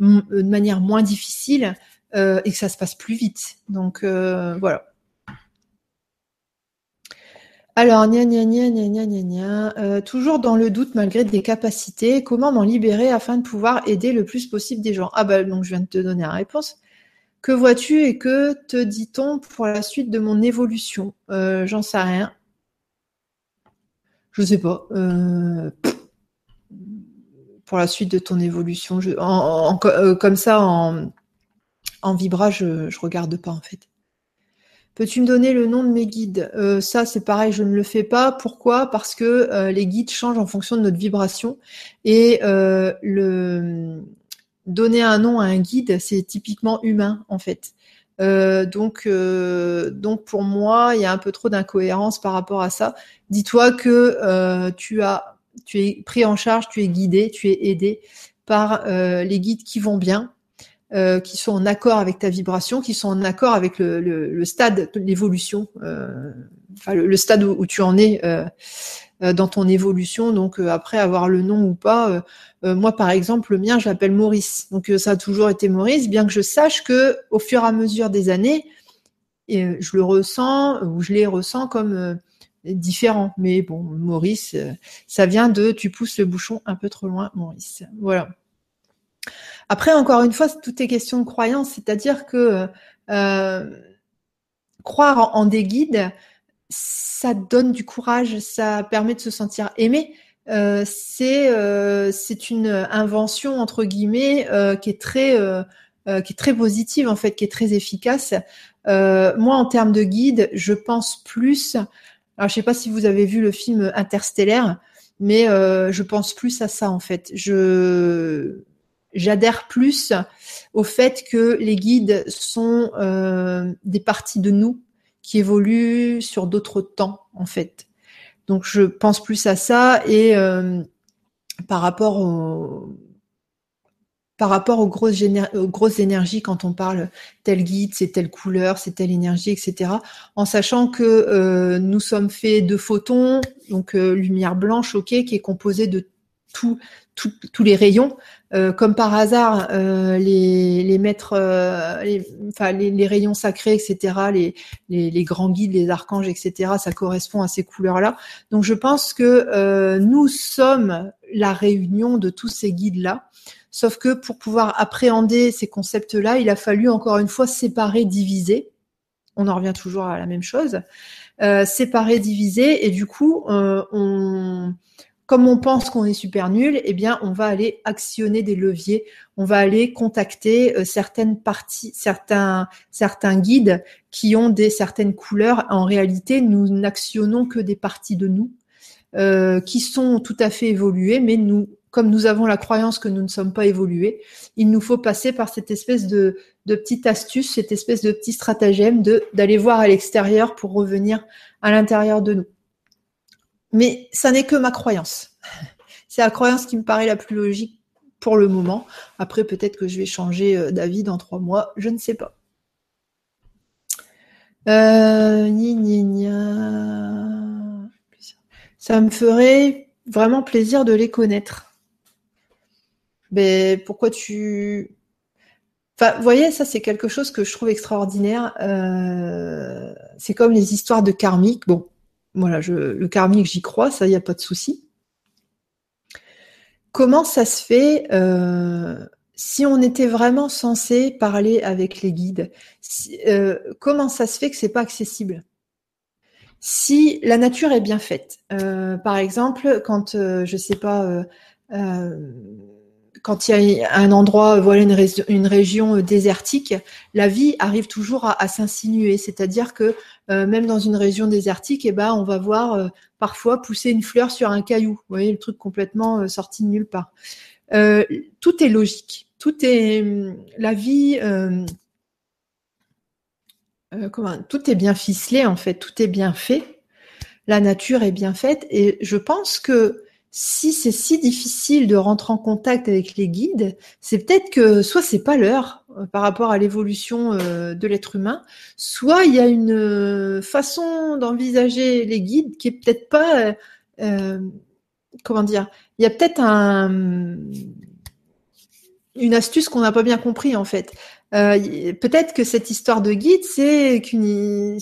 [SPEAKER 1] de manière moins difficile et que ça se passe plus vite. Donc voilà. Alors, gna gna gna gna gna gna. Euh, toujours dans le doute malgré des capacités, comment m'en libérer afin de pouvoir aider le plus possible des gens? Ah bah donc je viens de te donner la réponse. Que vois-tu et que te dit-on pour la suite de mon évolution? Euh, J'en sais rien. Je sais pas. Euh, pour la suite de ton évolution, comme ça en, en vibra, je, je regarde pas en fait. Peux-tu me donner le nom de mes guides? Euh, Ça, c'est pareil, je ne le fais pas. Pourquoi? Parce que euh, les guides changent en fonction de notre vibration. Et euh, donner un nom à un guide, c'est typiquement humain, en fait. donc, donc pour moi, il y a un peu trop d'incohérence par rapport à ça. Dis-toi que tu as, tu es pris en charge, tu es guidé, tu es aidé par les guides qui vont bien, euh, qui sont en accord avec ta vibration, qui sont en accord avec le, stade de l'évolution, euh, le, stade où, tu en es euh, dans ton évolution. Donc après avoir le nom ou pas, moi par exemple le mien je l'appelle Maurice. Donc ça a toujours été Maurice, bien que je sache que au fur et à mesure des années, je le ressens ou je les ressens comme différent. Mais bon, Maurice, ça vient de tu pousses le bouchon un peu trop loin, Maurice. Voilà. Après, encore une fois, tout est question de croyance, c'est-à-dire que euh, croire en, des guides, ça donne du courage, ça permet de se sentir aimé. Euh, c'est euh, c'est une invention entre guillemets qui est très qui est très positive en fait, qui est très efficace. moi, en termes de guide, je pense plus. Alors, je sais pas si vous avez vu le film Interstellaire, mais je pense plus à ça en fait. Je j'adhère plus au fait que les guides sont euh, des parties de nous qui évoluent sur d'autres temps, en fait. Donc je pense plus à ça et euh, par rapport par rapport aux grosses, aux grosses énergies quand on parle tel guide, c'est telle couleur, c'est telle énergie, etc. En sachant que euh, nous sommes faits de photons, donc lumière blanche, ok, qui est composée de tous les rayons. Euh, comme par hasard, euh, les, les maîtres, euh, les, enfin, les, rayons sacrés, etc., les, les, grands guides, les archanges, etc., ça correspond à ces couleurs-là. Donc je pense que nous sommes la réunion de tous ces guides-là. Sauf que pour pouvoir appréhender ces concepts-là, il a fallu encore une fois séparer, diviser. On en revient toujours à la même chose. séparer, diviser, et du coup, on comme on pense qu'on est super nul, eh bien, on va aller actionner des leviers, on va aller contacter euh, certaines parties, certains, certains guides qui ont des certaines couleurs. En réalité, nous n'actionnons que des parties de nous euh, qui sont tout à fait évoluées, mais nous, comme nous avons la croyance que nous ne sommes pas évolués, il nous faut passer par cette espèce de, de petite astuce, cette espèce de petit stratagème d'aller voir à l'extérieur pour revenir à l'intérieur de nous. Mais ça n'est que ma croyance. C'est la croyance qui me paraît la plus logique pour le moment. Après, peut-être que je vais changer euh, d'avis dans trois mois, je ne sais pas. Euh, ça me ferait vraiment plaisir de les connaître. Mais pourquoi tu... Enfin, vous voyez, ça c'est quelque chose que je trouve extraordinaire. Euh, c'est comme les histoires de karmique. Bon, voilà, le karmique, j'y crois, ça, il n'y a pas de souci. Comment ça se fait euh, si on était vraiment censé parler avec les guides euh, Comment ça se fait que c'est pas accessible? Si la nature est bien faite, euh, par exemple, quand je sais pas quand il y a un endroit, voilà une région désertique, la vie arrive toujours à, s'insinuer. C'est-à-dire que même dans une région désertique, eh ben, on va voir parfois pousser une fleur sur un caillou. Vous voyez, le truc complètement sorti de nulle part. tout est logique. Tout est la vie. comment, tout est bien ficelé en fait. Tout est bien fait la nature est bien faite et je pense que si c'est si difficile de rentrer en contact avec les guides, c'est peut-être que soit c'est pas l'heure euh, par rapport à l'évolution euh, de l'être humain, soit il y a une euh, façon d'envisager les guides qui est peut-être pas comment dire, il y a peut-être un une astuce qu'on n'a pas bien compris en fait. Euh, peut-être que cette histoire de guide, c'est qu'une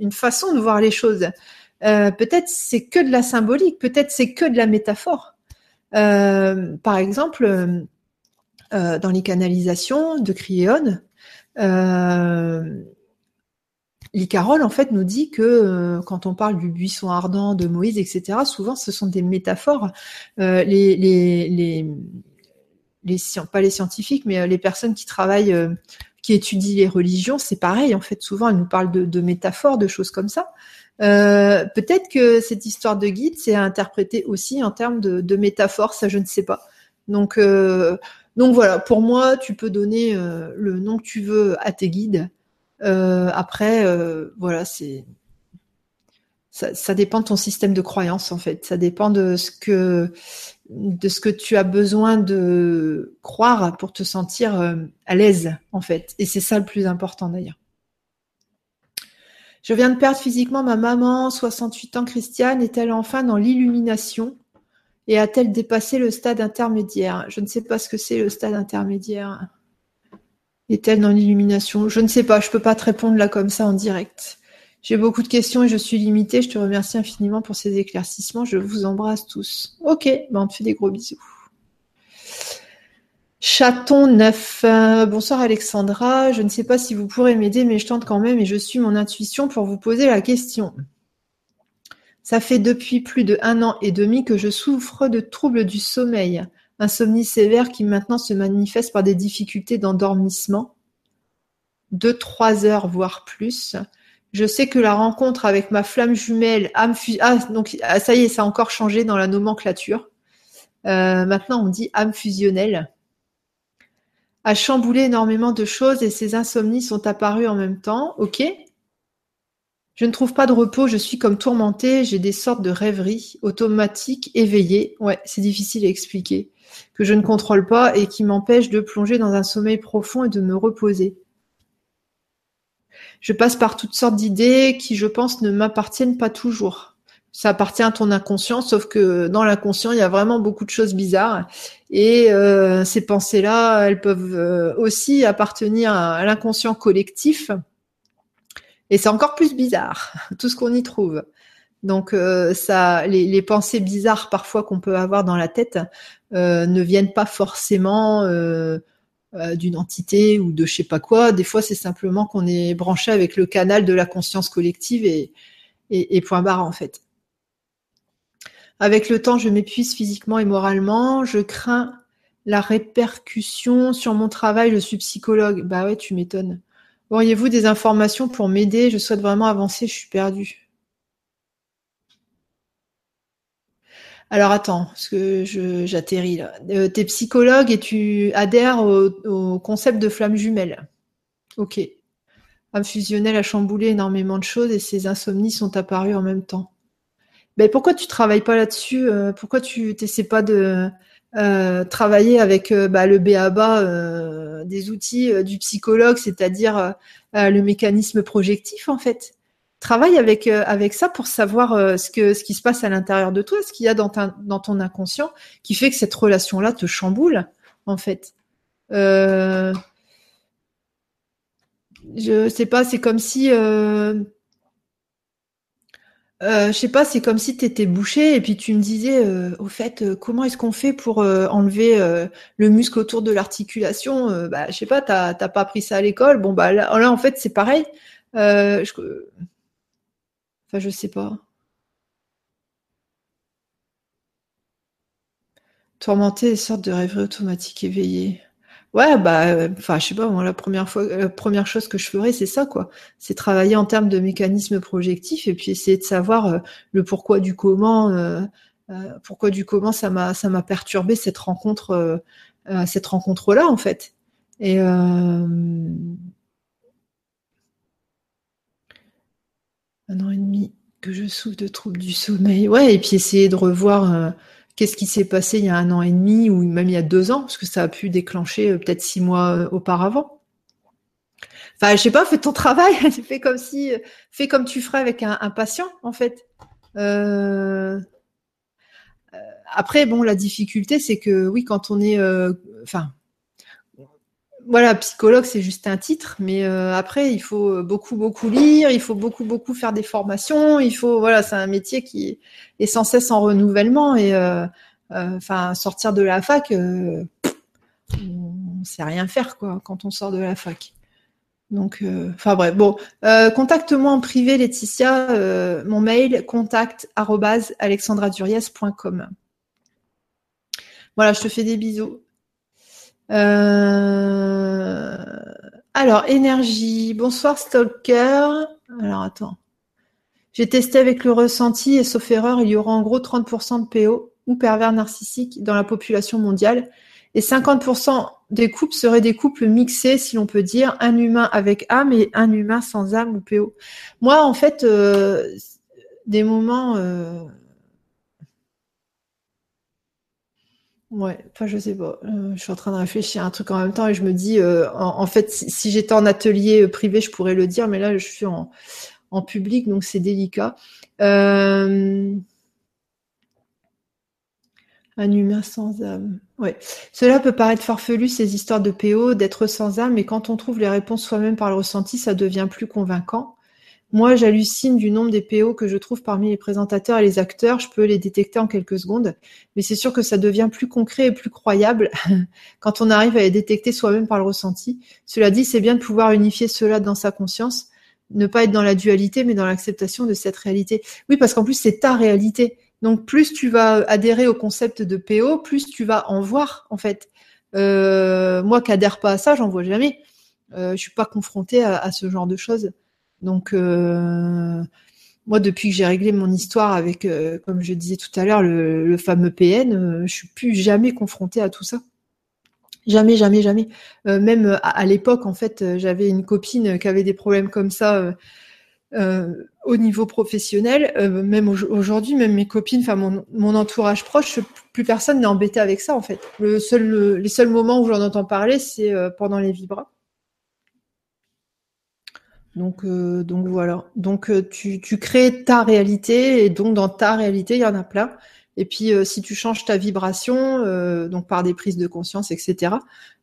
[SPEAKER 1] une façon de voir les choses. Euh, peut-être c'est que de la symbolique, peut-être c'est que de la métaphore. Euh, par exemple, euh, dans les canalisations de Criéon, euh, L'Icarole, en fait, nous dit que quand on parle du buisson ardent de Moïse, etc., souvent ce sont des métaphores. les, les, les, pas les scientifiques, mais euh, les personnes qui travaillent, euh, qui étudient les religions, c'est pareil. En fait, souvent, elles nous parlent de, métaphores, de choses comme ça. Euh, peut-être que cette histoire de guide, c'est à interpréter aussi en termes de, métaphores, ça je ne sais pas. Donc, donc voilà, pour moi, tu peux donner le nom que tu veux à tes guides. après, voilà, c'est ça, dépend de ton système de croyance en fait. Ça dépend de ce que de ce que tu as besoin de croire pour te sentir euh, à l'aise, en fait. Et c'est ça le plus important d'ailleurs. Je viens de perdre physiquement ma maman, 68 ans, Christiane. Est-elle enfin dans l'illumination? Et a-t-elle dépassé le stade intermédiaire? Je ne sais pas ce que c'est le stade intermédiaire. Est-elle dans l'illumination? Je ne sais pas, je ne peux pas te répondre là comme ça en direct. J'ai beaucoup de questions et je suis limitée. Je te remercie infiniment pour ces éclaircissements. Je vous embrasse tous. Ok, ben on te fait des gros bisous. Chaton neuf. bonsoir Alexandra. Je ne sais pas si vous pourrez m'aider, mais je tente quand même et je suis mon intuition pour vous poser la question. Ça fait depuis plus de un an et demi que je souffre de troubles du sommeil. Insomnie sévère qui maintenant se manifeste par des difficultés d'endormissement. Deux, trois heures, voire plus. Je sais que la rencontre avec ma flamme jumelle, âme ah donc ah, ça y est, ça a encore changé dans la nomenclature. Euh, maintenant, on dit âme fusionnelle. A chamboulé énormément de choses et ces insomnies sont apparues en même temps. Ok. Je ne trouve pas de repos, je suis comme tourmentée, j'ai des sortes de rêveries automatiques, éveillées. Ouais, c'est difficile à expliquer. Que je ne contrôle pas et qui m'empêchent de plonger dans un sommeil profond et de me reposer. Je passe par toutes sortes d'idées qui, je pense, ne m'appartiennent pas toujours. Ça appartient à ton inconscient, sauf que dans l'inconscient, il y a vraiment beaucoup de choses bizarres. Et euh, ces pensées-là, elles peuvent euh, aussi appartenir à l'inconscient collectif. Et c'est encore plus bizarre, tout ce qu'on y trouve. Donc euh, ça, les, pensées bizarres parfois qu'on peut avoir dans la tête ne viennent pas forcément euh, d'une entité ou de je sais pas quoi. Des fois, c'est simplement qu'on est branché avec le canal de la conscience collective et, et, point barre en fait. Avec le temps, je m'épuise physiquement et moralement. Je crains la répercussion sur mon travail. Je suis psychologue. Bah ouais, tu m'étonnes. Auriez-vous des informations pour m'aider? Je souhaite vraiment avancer. Je suis perdue. Alors attends, parce que j'atterris là. Euh, tu es psychologue et tu adhères au, concept de flamme jumelle. Ok. Âme fusionnelle a chamboulé énormément de choses et ces insomnies sont apparues en même temps. Ben, pourquoi tu travailles pas là-dessus? Euh, Pourquoi tu t'essaies pas de euh, travailler avec bah, le BABA des outils du psychologue, c'est-à-dire le mécanisme projectif en fait travaille avec euh, ça pour savoir euh, ce qui se passe à l'intérieur de toi, ce qu'il y a dans ton inconscient qui fait que cette relation là te chamboule en fait. Euh, je sais pas, c'est comme si euh, je sais pas, c'est comme si tu étais bouché et puis tu me disais, au fait, comment est-ce qu'on fait pour enlever le muscle autour de l'articulation Bah, je sais pas, t'as pas appris ça à l'école. Bon, bah là, en fait, c'est pareil. Je, Enfin, je sais pas. Tourmenter des sortes de rêveries automatiques éveillées. Ouais, bah, enfin, je sais pas, moi, la première fois, première chose que je ferais, c'est ça, quoi. C'est travailler en termes de mécanismes projectifs et puis essayer de savoir euh, le pourquoi du comment, euh, euh, pourquoi du comment ça m'a, ça m'a perturbé cette rencontre, cette rencontre-là, en fait. Et un an et demi que je souffre de troubles du sommeil. Ouais, et puis essayer de revoir qu'est-ce qui s'est passé il y a un an et demi ou même il y a deux ans, parce que ça a pu déclencher euh, peut-être six mois euh, auparavant. Enfin, je sais pas, fais ton travail, fais comme si, euh, fais comme tu ferais avec un, patient, en fait. après, bon, la difficulté, c'est que oui, quand on est, enfin, voilà, psychologue, c'est juste un titre, mais après, il faut beaucoup, beaucoup lire, il faut beaucoup, beaucoup faire des formations, il faut, voilà, c'est un métier qui est sans cesse en renouvellement et, enfin, sortir de la fac, on sait rien faire, quoi, quand on sort de la fac. Donc, enfin bref, bon, contacte-moi en privé, Laetitia. mon mail contact Voilà, je te fais des bisous. Euh, alors, énergie. Bonsoir, Stalker. Alors, attends. J'ai testé avec le ressenti et sauf erreur, il y aura en gros 30% de PO ou pervers narcissiques dans la population mondiale. Et 50% des couples seraient des couples mixés, si l'on peut dire, un humain avec âme et un humain sans âme ou PO. Moi, en fait, euh, des moments, euh, Ouais, enfin je sais pas. Euh, je suis en train de réfléchir à un truc en même temps et je me dis, euh, en, fait, si, j'étais en atelier euh, privé, je pourrais le dire, mais là, je suis en, en public, donc c'est délicat. un humain sans âme. Ouais. Cela peut paraître farfelu, ces histoires de PO, d'être sans âme, mais quand on trouve les réponses soi-même par le ressenti, ça devient plus convaincant. Moi, j'hallucine du nombre des PO que je trouve parmi les présentateurs et les acteurs. Je peux les détecter en quelques secondes, mais c'est sûr que ça devient plus concret et plus croyable quand on arrive à les détecter soi-même par le ressenti. Cela dit, c'est bien de pouvoir unifier cela dans sa conscience, ne pas être dans la dualité, mais dans l'acceptation de cette réalité. Oui, parce qu'en plus, c'est ta réalité. Donc, plus tu vas adhérer au concept de PO, plus tu vas en voir, en fait. Euh, moi qui adhère pas à ça, j'en vois jamais. Euh, je suis pas confrontée à, à ce genre de choses. Donc, euh, moi, depuis que j'ai réglé mon histoire avec, euh, comme je disais tout à l'heure, le, fameux PN, euh, je suis plus jamais confrontée à tout ça. Jamais, jamais, jamais. même à, l'époque, en fait, j'avais une copine qui avait des problèmes comme ça au niveau professionnel. même aujourd'hui, même mes copines, enfin mon, entourage proche, plus personne n'est embêté avec ça, en fait. Seul, les seuls moments où j'en entends parler, c'est pendant les vibras. Donc, euh, donc voilà. Donc euh, tu, crées ta réalité et donc dans ta réalité, il y en a plein. Et puis euh, si tu changes ta vibration, donc par des prises de conscience, etc.,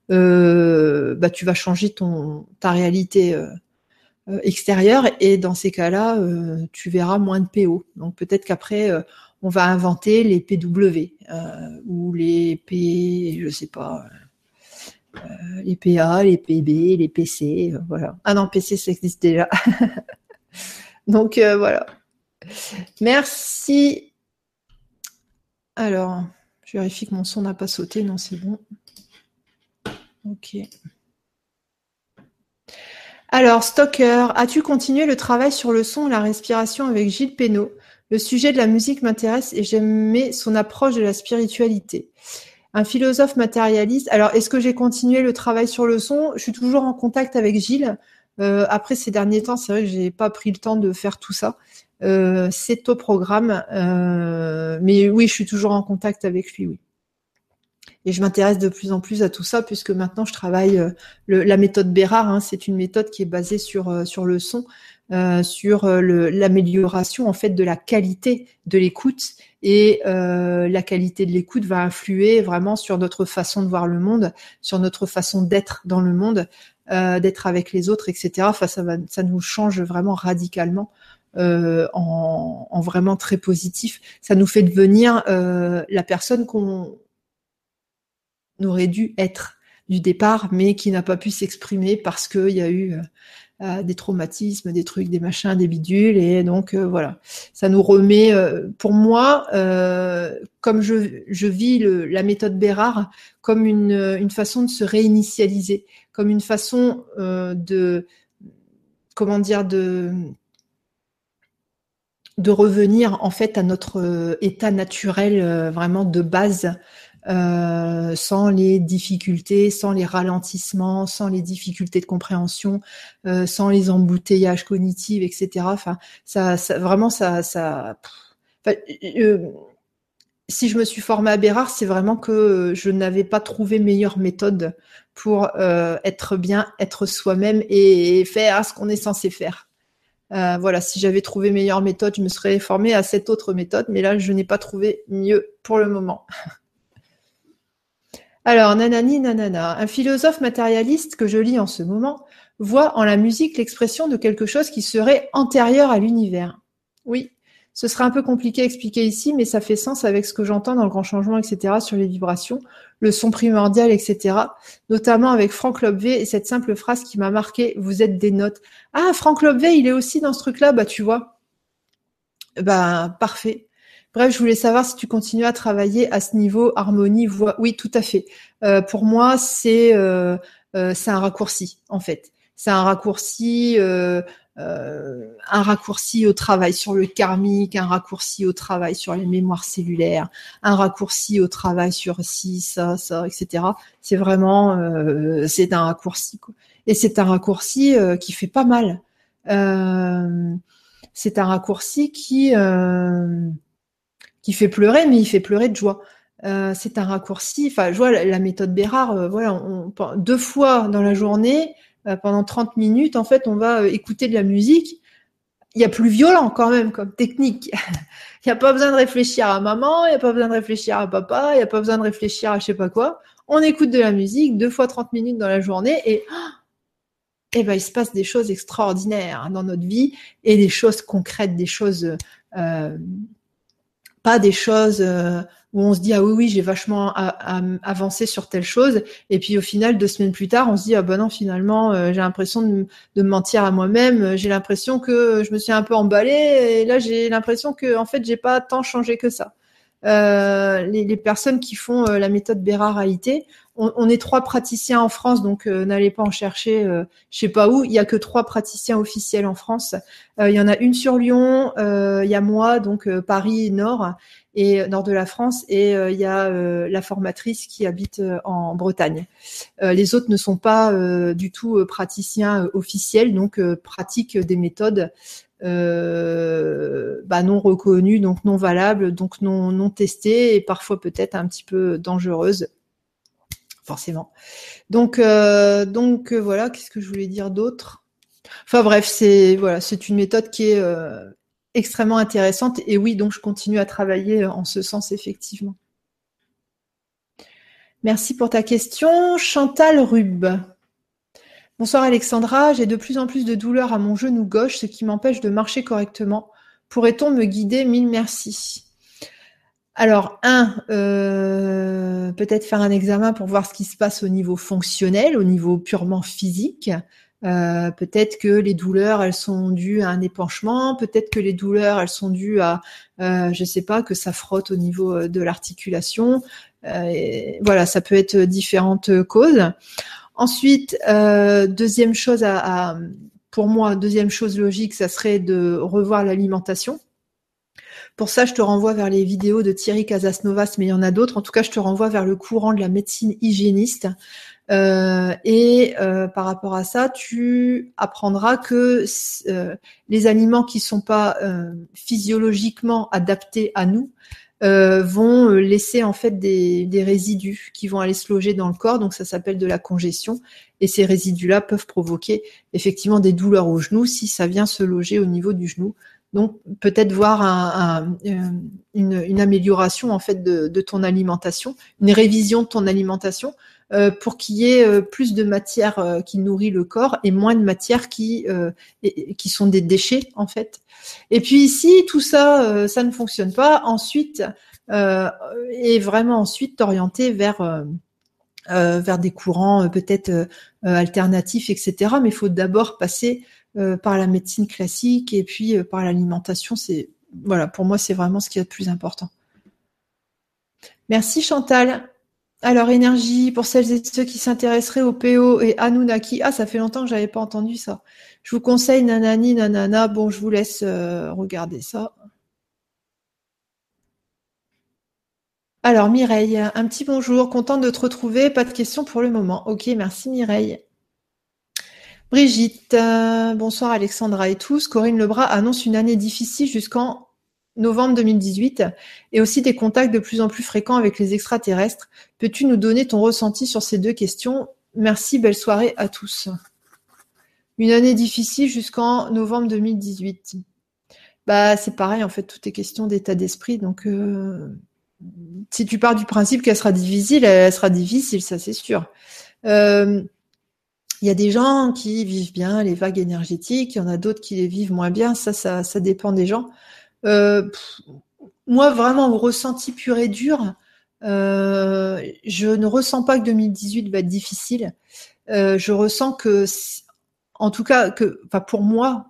[SPEAKER 1] bah tu vas changer ton ta réalité extérieure et dans ces cas-là, tu verras moins de PO. Donc peut-être qu'après on va inventer les PW ou les P, je sais pas les PA, les PB, les PC, euh, voilà. Ah non, PC, ça existe déjà. Donc euh, voilà. Merci. Alors, je vérifie que mon son n'a pas sauté. Non, c'est bon. Ok. Alors, Stoker, as-tu continué le travail sur le son et la respiration avec Gilles Pénaud Le sujet de la musique m'intéresse et j'aimais son approche de la spiritualité. Un philosophe matérialiste. Alors, est-ce que j'ai continué le travail sur le son? Je suis toujours en contact avec Gilles. Euh, après ces derniers temps, c'est vrai que j'ai pas pris le temps de faire tout ça. Euh, c'est au programme, euh, mais oui, je suis toujours en contact avec lui, oui. Et je m'intéresse de plus en plus à tout ça puisque maintenant je travaille la méthode Bérard. Hein, c'est une méthode qui est basée sur sur le son, sur l'amélioration en fait de la qualité de l'écoute et euh, la qualité de l'écoute va influer vraiment sur notre façon de voir le monde, sur notre façon d'être dans le monde, euh, d'être avec les autres, etc. Enfin, ça, va, ça nous change vraiment radicalement euh, en, en, vraiment très positif. Ça nous fait devenir euh, la personne qu'on aurait dû être du départ, mais qui n'a pas pu s'exprimer parce qu'il y a eu des traumatismes, des trucs, des machins, des bidules. Et donc voilà, ça nous remet. pour moi, comme je, vis la méthode Bérard comme une, façon de se réinitialiser, comme une façon de comment dire de revenir en fait à notre euh, état naturel euh, vraiment de base, euh, sans les difficultés, sans les ralentissements, sans les difficultés de compréhension, sans les embouteillages cognitifs, etc. Enfin, ça, vraiment, ça, si je me suis formée à Bérard, c'est vraiment que je n'avais pas trouvé meilleure méthode pour être bien, être soi-même et faire ce qu'on est censé faire. Euh, voilà, si j'avais trouvé meilleure méthode, je me serais formée à cette autre méthode, mais là, je n'ai pas trouvé mieux pour le moment. Alors, nanani nanana, un philosophe matérialiste que je lis en ce moment voit en la musique l'expression de quelque chose qui serait antérieur à l'univers. Oui, ce serait un peu compliqué à expliquer ici, mais ça fait sens avec ce que j'entends dans le grand changement, etc., sur les vibrations, le son primordial, etc., notamment avec Franck Lobvé et cette simple phrase qui m'a marqué, vous êtes des notes. Ah, Franck Lobvé, il est aussi dans ce truc-là, bah tu vois. Bah, parfait. Bref, je voulais savoir si tu continues à travailler à ce niveau harmonie, voix. Oui, tout à fait. Euh, pour moi, c'est euh, euh, un raccourci, en fait. C'est un raccourci euh, un raccourci au travail sur le karmique, un raccourci au travail sur les mémoires cellulaires, un raccourci au travail sur ci, ça, ça, etc. C'est vraiment, euh, c'est un raccourci. Quoi. Et c'est un raccourci euh, qui fait pas mal. c'est un raccourci qui fait pleurer, mais il fait pleurer de joie. c'est un raccourci. Enfin, je vois la, méthode Bérard. voilà, on, deux fois dans la journée, euh, pendant 30 minutes, en fait, on va euh, écouter de la musique. Il y a plus violent quand même comme technique. Il n'y a pas besoin de réfléchir à maman, il n'y a pas besoin de réfléchir à papa, il n'y a pas besoin de réfléchir à je sais pas quoi. On écoute de la musique deux fois 30 minutes dans la journée et, eh ben, il se passe des choses extraordinaires dans notre vie et des choses concrètes, des choses, euh, pas des choses où on se dit ah oui oui j'ai vachement avancé sur telle chose. Et puis au final deux semaines plus tard on se dit ah ben non finalement euh, j'ai l'impression de, mentir à moi-même. J'ai l'impression que je me suis un peu emballée. Et là j'ai l'impression que en fait j'ai pas tant changé que ça. Euh, les, personnes qui font euh, la méthode Bérard on, est trois praticiens en France, donc euh, n'allez pas en chercher, euh, je sais pas où. Il y a que trois praticiens officiels en France. il y en a une sur Lyon, il y a moi, donc Paris Nord, et euh, nord de la France, et euh, il y a euh, la formatrice qui habite en Bretagne. les autres ne sont pas du tout praticiens officiels, donc pratiquent des méthodes bah, non reconnues, donc non valables, donc non, non testées et parfois peut-être un petit peu dangereuses forcément. Donc, donc voilà, qu'est-ce que je voulais dire d'autre? Enfin bref, c'est voilà, c'est une méthode qui est extrêmement intéressante. Et oui, donc je continue à travailler en ce sens, effectivement. Merci pour ta question. Chantal Rub. Bonsoir Alexandra, j'ai de plus en plus de douleurs à mon genou gauche, ce qui m'empêche de marcher correctement. Pourrait-on me guider? Mille merci. Alors, un, euh, peut-être faire un examen pour voir ce qui se passe au niveau fonctionnel, au niveau purement physique. Euh, peut-être que les douleurs, elles sont dues à un épanchement. Peut-être que les douleurs, elles sont dues à, euh, je sais pas, que ça frotte au niveau euh, de l'articulation. Voilà, ça peut être différentes causes. Ensuite, deuxième chose à, pour moi, deuxième chose logique, ça serait de revoir l'alimentation. Pour ça, je te renvoie vers les vidéos de Thierry Casasnovas, mais il y en a d'autres. En tout cas, je te renvoie vers le courant de la médecine hygiéniste. Euh, et euh, par rapport à ça, tu apprendras que euh, les aliments qui sont pas physiologiquement adaptés à nous vont laisser en fait des, des, résidus qui vont aller se loger dans le corps. Donc ça s'appelle de la congestion. Et ces résidus-là peuvent provoquer effectivement des douleurs au genou si ça vient se loger au niveau du genou. Donc peut-être voir un, une, amélioration en fait de, ton alimentation, une révision de ton alimentation euh, pour qu'il y ait euh, plus de matière euh, qui nourrit le corps et moins de matière qui sont des déchets en fait. Et puis si tout ça ça ne fonctionne pas, ensuite et vraiment ensuite t'orienter vers des courants peut-être alternatifs, etc. Mais il faut d'abord passer par la médecine classique et puis par l'alimentation. C'est voilà, pour moi, c'est vraiment ce qui est le plus important. Merci Chantal. Alors, énergie, pour celles et ceux qui s'intéresseraient au PO et Anunnaki. Ah, ça fait longtemps que j'avais pas entendu ça. Je vous conseille nanani, nanana. Bon, je vous laisse euh, regarder ça. Alors, Mireille, un petit bonjour. Contente de te retrouver. Pas de questions pour le moment. Ok, merci Mireille. Brigitte, euh, bonsoir Alexandra et tous. Corinne Lebras annonce une année difficile jusqu'en novembre 2018, et aussi des contacts de plus en plus fréquents avec les extraterrestres. Peux-tu nous donner ton ressenti sur ces deux questions? Merci, belle soirée à tous. Une année difficile jusqu'en novembre 2018. Bah, c'est pareil, en fait, tout est question d'état d'esprit. Donc, euh, si tu pars du principe qu'elle sera difficile, elle sera difficile, ça c'est sûr. Euh, il y a des gens qui vivent bien les vagues énergétiques, il y en a d'autres qui les vivent moins bien, ça, ça, ça dépend des gens. Euh, moi, vraiment, au ressenti pur et dur, euh, je ne ressens pas que 2018 va être difficile. Euh, je ressens que, en tout cas, que, pour moi,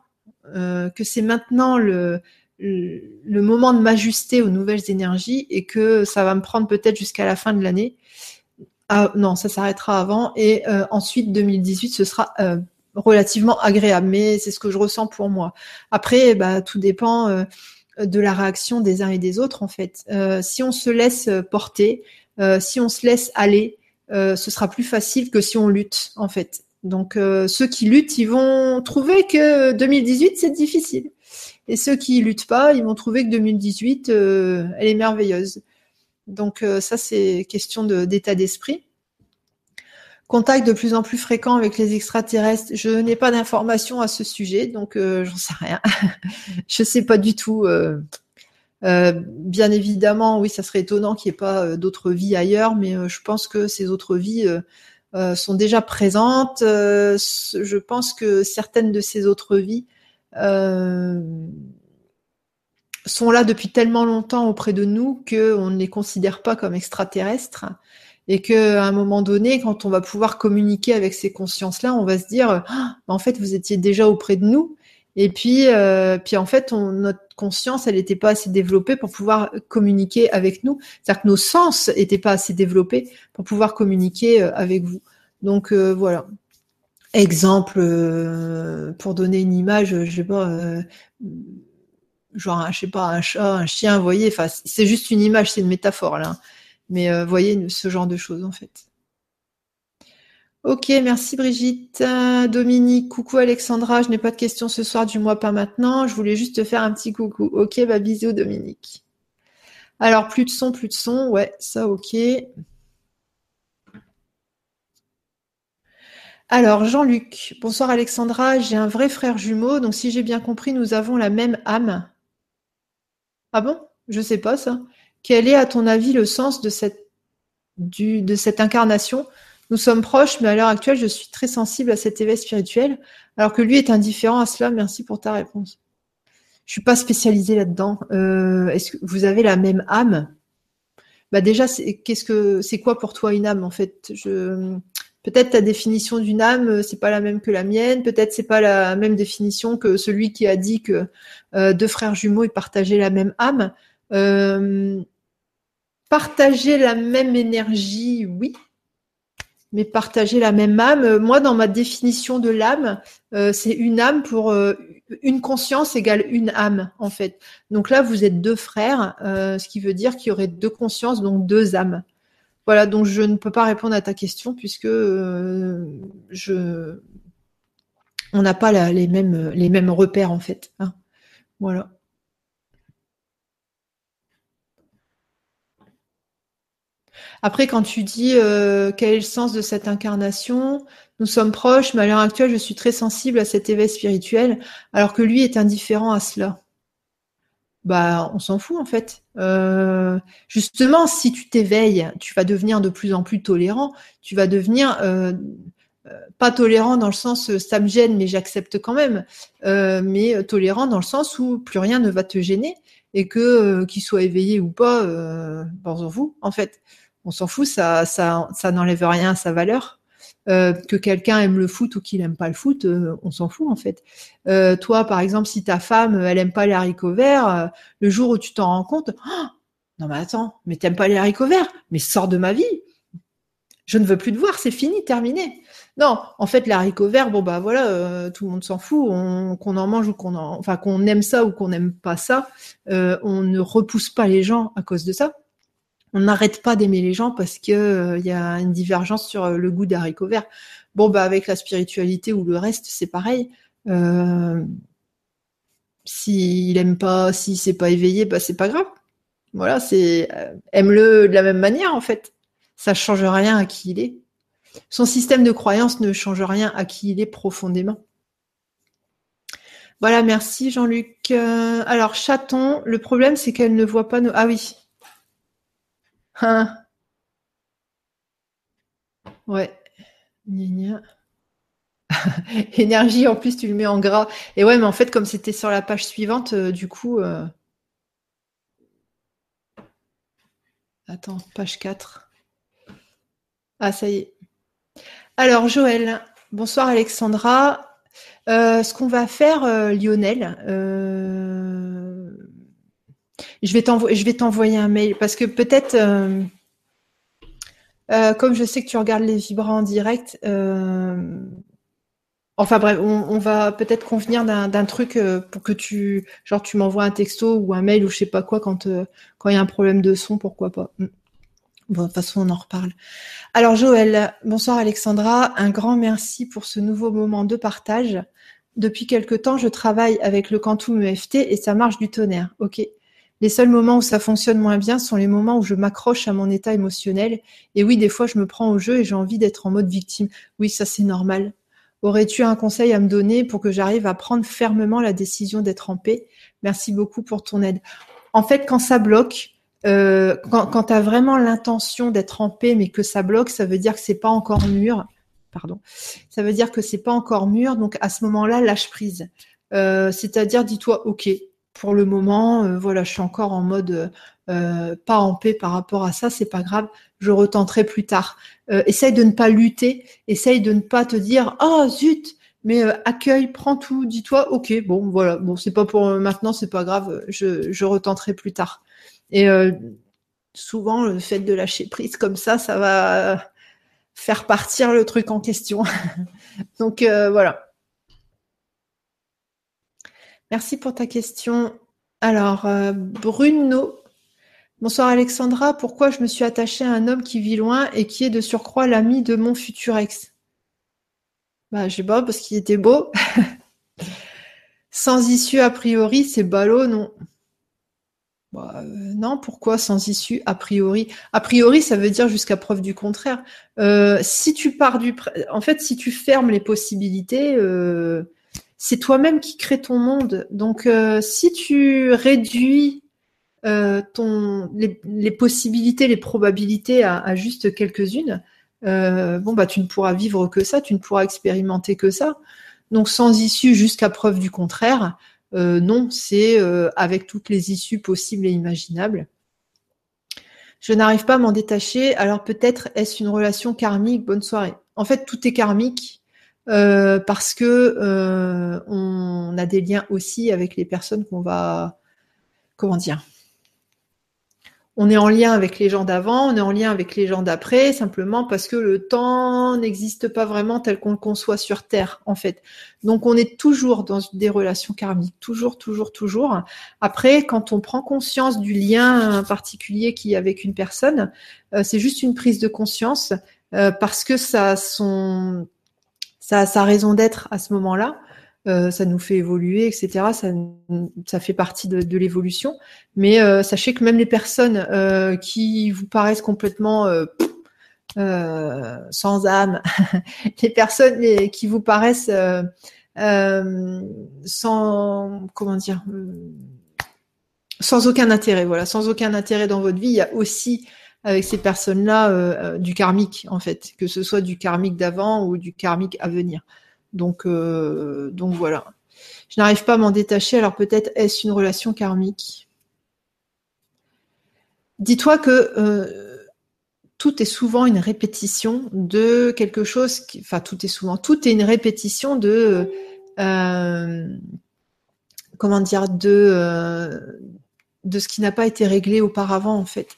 [SPEAKER 1] que c'est maintenant le, le moment de m'ajuster aux nouvelles énergies et que ça va me prendre peut-être jusqu'à la fin de l'année. Ah, non, ça s'arrêtera avant et ensuite 2018 ce sera relativement agréable. Mais c'est ce que je ressens pour moi. Après, bah, tout dépend de la réaction des uns et des autres en fait. Euh, si on se laisse porter, euh, si on se laisse aller, euh, ce sera plus facile que si on lutte en fait. Donc ceux qui luttent, ils vont trouver que 2018 c'est difficile. Et ceux qui luttent pas, ils vont trouver que 2018 elle est merveilleuse. Donc ça c'est question d'état d'esprit. Contact de plus en plus fréquent avec les extraterrestres. Je n'ai pas d'informations à ce sujet, donc euh, j'en sais rien. je sais pas du tout. Euh, euh, bien évidemment, oui, ça serait étonnant qu'il n'y ait pas d'autres vies ailleurs, mais je pense que ces autres vies sont déjà présentes. je pense que certaines de ces autres vies sont là depuis tellement longtemps auprès de nous qu'on ne les considère pas comme extraterrestres et que à un moment donné, quand on va pouvoir communiquer avec ces consciences-là, on va se dire, ah, en fait, vous étiez déjà auprès de nous. Et puis, euh, puis en fait, notre conscience, elle n'était pas assez développée pour pouvoir communiquer avec nous. C'est-à-dire que nos sens n'étaient pas assez développés pour pouvoir communiquer euh, avec vous. Donc euh, voilà. Exemple, pour donner une image, je sais pas, genre, je sais pas, un chat, un chien, vous voyez. C'est juste une image, c'est une métaphore là. Mais euh, voyez ce genre de choses en fait. Ok, merci Brigitte. Dominique, coucou Alexandra, je n'ai pas de questions ce soir, du mois pas maintenant. Je voulais juste te faire un petit coucou. Ok, bah bisous Dominique. Alors, plus de son, plus de son. Ouais, ça ok. Alors, Jean-Luc, bonsoir Alexandra, j'ai un vrai frère jumeau, donc si j'ai bien compris, nous avons la même âme. Ah bon? Je sais pas ça. Quel est, à ton avis, le sens de cette, de cette incarnation? Nous sommes proches, mais à l'heure actuelle, je suis très sensible à cet éveil spirituel, alors que lui est indifférent à cela. Merci pour ta réponse. Je suis pas spécialisée là-dedans. Euh, est-ce que vous avez la même âme? Bah déjà, c'est qu'est-ce que c'est quoi pour toi une âme en fait? Je peut-être ta définition d'une âme c'est pas la même que la mienne. Peut-être c'est pas la même définition que celui qui a dit que euh, deux frères jumeaux ils partageaient la même âme. Euh, Partager la même énergie, oui. Mais partager la même âme, moi, dans ma définition de l'âme, euh, c'est une âme pour euh, une conscience égale une âme, en fait. Donc là, vous êtes deux frères, euh, ce qui veut dire qu'il y aurait deux consciences, donc deux âmes. Voilà, donc je ne peux pas répondre à ta question puisque je on n'a pas les mêmes les mêmes repères en fait. Hein. Voilà. Après, quand tu dis euh, quel est le sens de cette incarnation, nous sommes proches, mais à l'heure actuelle, je suis très sensible à cet éveil spirituel, alors que lui est indifférent à cela. Bah, on s'en fout en fait. Euh, justement, si tu t'éveilles, tu vas devenir de plus en plus tolérant. Tu vas devenir euh, pas tolérant dans le sens ça me gêne, mais j'accepte quand même. mais tolérant dans le sens où plus rien ne va te gêner et que qu'il soit éveillé ou pas, euh, vous en fait On s'en fout, ça, ça n'enlève rien à sa valeur. Euh, que quelqu'un aime le foot ou qu'il aime pas le foot, euh, on s'en fout en fait. Euh, toi, par exemple, si ta femme, elle aime pas les haricots verts, le jour où tu t'en rends compte, oh, non mais attends, mais t'aimes pas les haricots verts, mais sors de ma vie. Je ne veux plus te voir, c'est fini, terminé. Non, en fait, les haricots verts, bon bah voilà, tout le monde s'en fout, qu'on en mange ou qu'on en, enfin qu'on aime ça ou qu'on n'aime pas ça, on ne repousse pas les gens à cause de ça on n'arrête pas d'aimer les gens parce que il euh, y a une divergence sur euh, le goût des haricots verts. Bon, bah avec la spiritualité ou le reste, c'est pareil. Euh, s'il aime pas, si c'est pas éveillé, bah c'est pas grave. Voilà, c'est aime-le de la même manière en fait. Ça change rien à qui il est. Son système de croyance ne change rien à qui il est profondément. Voilà, merci Jean-Luc. alors, chaton, le problème c'est qu'elle ne voit pas nos. Ah oui, Hein. Ouais. Énergie, en plus, tu le mets en gras. Et ouais, mais en fait, comme c'était sur la page suivante, euh, du coup. Euh, attends, page 4. Ah, ça y est. Alors, Joël. Bonsoir, Alexandra. Euh, ce qu'on va faire, Lionel, je vais t'envoyer un mail parce que peut-être, euh, euh, comme je sais que tu regardes les vibrants en direct, euh, enfin bref, on, va peut-être convenir d'un truc pour que tu, genre, tu m'envoies un texto ou un mail ou je sais pas quoi quand quand il y a un problème de son, pourquoi pas. Mm. Bon, de toute façon, on en reparle. Alors, Joël, bonsoir Alexandra. Un grand merci pour ce nouveau moment de partage. Depuis quelque temps, je travaille avec le Quantum EFT et ça marche du tonnerre. Ok. Les seuls moments où ça fonctionne moins bien sont les moments où je m'accroche à mon état émotionnel. Et oui, des fois, je me prends au jeu et j'ai envie d'être en mode victime. Oui, ça c'est normal. Aurais-tu un conseil à me donner pour que j'arrive à prendre fermement la décision d'être en paix? Merci beaucoup pour ton aide. En fait, quand ça bloque, euh, quand, quand tu as vraiment l'intention d'être en paix, mais que ça bloque, ça veut dire que c'est pas encore mûr. Pardon. Ça veut dire que c'est pas encore mûr. Donc à ce moment-là, lâche prise. Euh, c'est-à-dire, dis-toi, ok, pour le moment, euh, voilà, je suis encore en mode euh, pas en paix par rapport à ça, c'est pas grave, je retenterai plus tard. Euh, essaye de ne pas lutter, essaye de ne pas te dire oh zut, mais accueille, prends tout, dis-toi ok, bon voilà, bon c'est pas pour maintenant, c'est pas grave, je retenterai plus tard. Et souvent le fait de lâcher prise comme ça, ça va faire partir le truc en question. Donc voilà. Merci pour ta question. Alors, euh, Bruno. Bonsoir Alexandra. Pourquoi je me suis attachée à un homme qui vit loin et qui est de surcroît l'ami de mon futur ex? Bah, je sais pas, parce qu'il était beau. sans issue a priori, c'est ballot, non? Bah, euh, Non, pourquoi sans issue a priori? A priori, ça veut dire jusqu'à preuve du contraire. Euh, si tu pars du, en fait, si tu fermes les possibilités, c'est toi-même qui crée ton monde. Donc, euh, si tu réduis euh, ton, les, possibilités, les probabilités à, juste quelques-unes, euh, bon bah tu ne pourras vivre que ça, tu ne pourras expérimenter que ça. Donc sans issue jusqu'à preuve du contraire, non, c'est avec toutes les issues possibles et imaginables. Je n'arrive pas à m'en détacher, alors peut-être est-ce une relation karmique? Bonne soirée. En fait, tout est karmique. Euh, parce que euh, on a des liens aussi avec les personnes qu'on va, comment dire, on est en lien avec les gens d'avant, on est en lien avec les gens d'après, simplement parce que le temps n'existe pas vraiment tel qu'on le conçoit sur Terre, en fait. Donc on est toujours dans des relations karmiques, toujours, toujours, toujours. Après, quand on prend conscience du lien particulier qu'il y a avec une personne, euh, c'est juste une prise de conscience parce que ça son ça a sa raison d'être à ce moment-là. Euh, ça nous fait évoluer, etc. Ça, fait partie de, l'évolution. Mais euh, sachez que même les personnes euh, qui vous paraissent complètement sans âme, les personnes qui vous paraissent sans comment dire, sans aucun intérêt, voilà, sans aucun intérêt dans votre vie, il y a aussi avec ces personnes-là euh, euh, du karmique, en fait, que ce soit du karmique d'avant ou du karmique à venir. Donc, euh, donc voilà. Je n'arrive pas à m'en détacher, alors peut-être est-ce une relation karmique? Dis-toi que tout est souvent une répétition de quelque chose qui, enfin tout est souvent, tout est une répétition de, comment dire, de, de ce qui n'a pas été réglé auparavant en fait.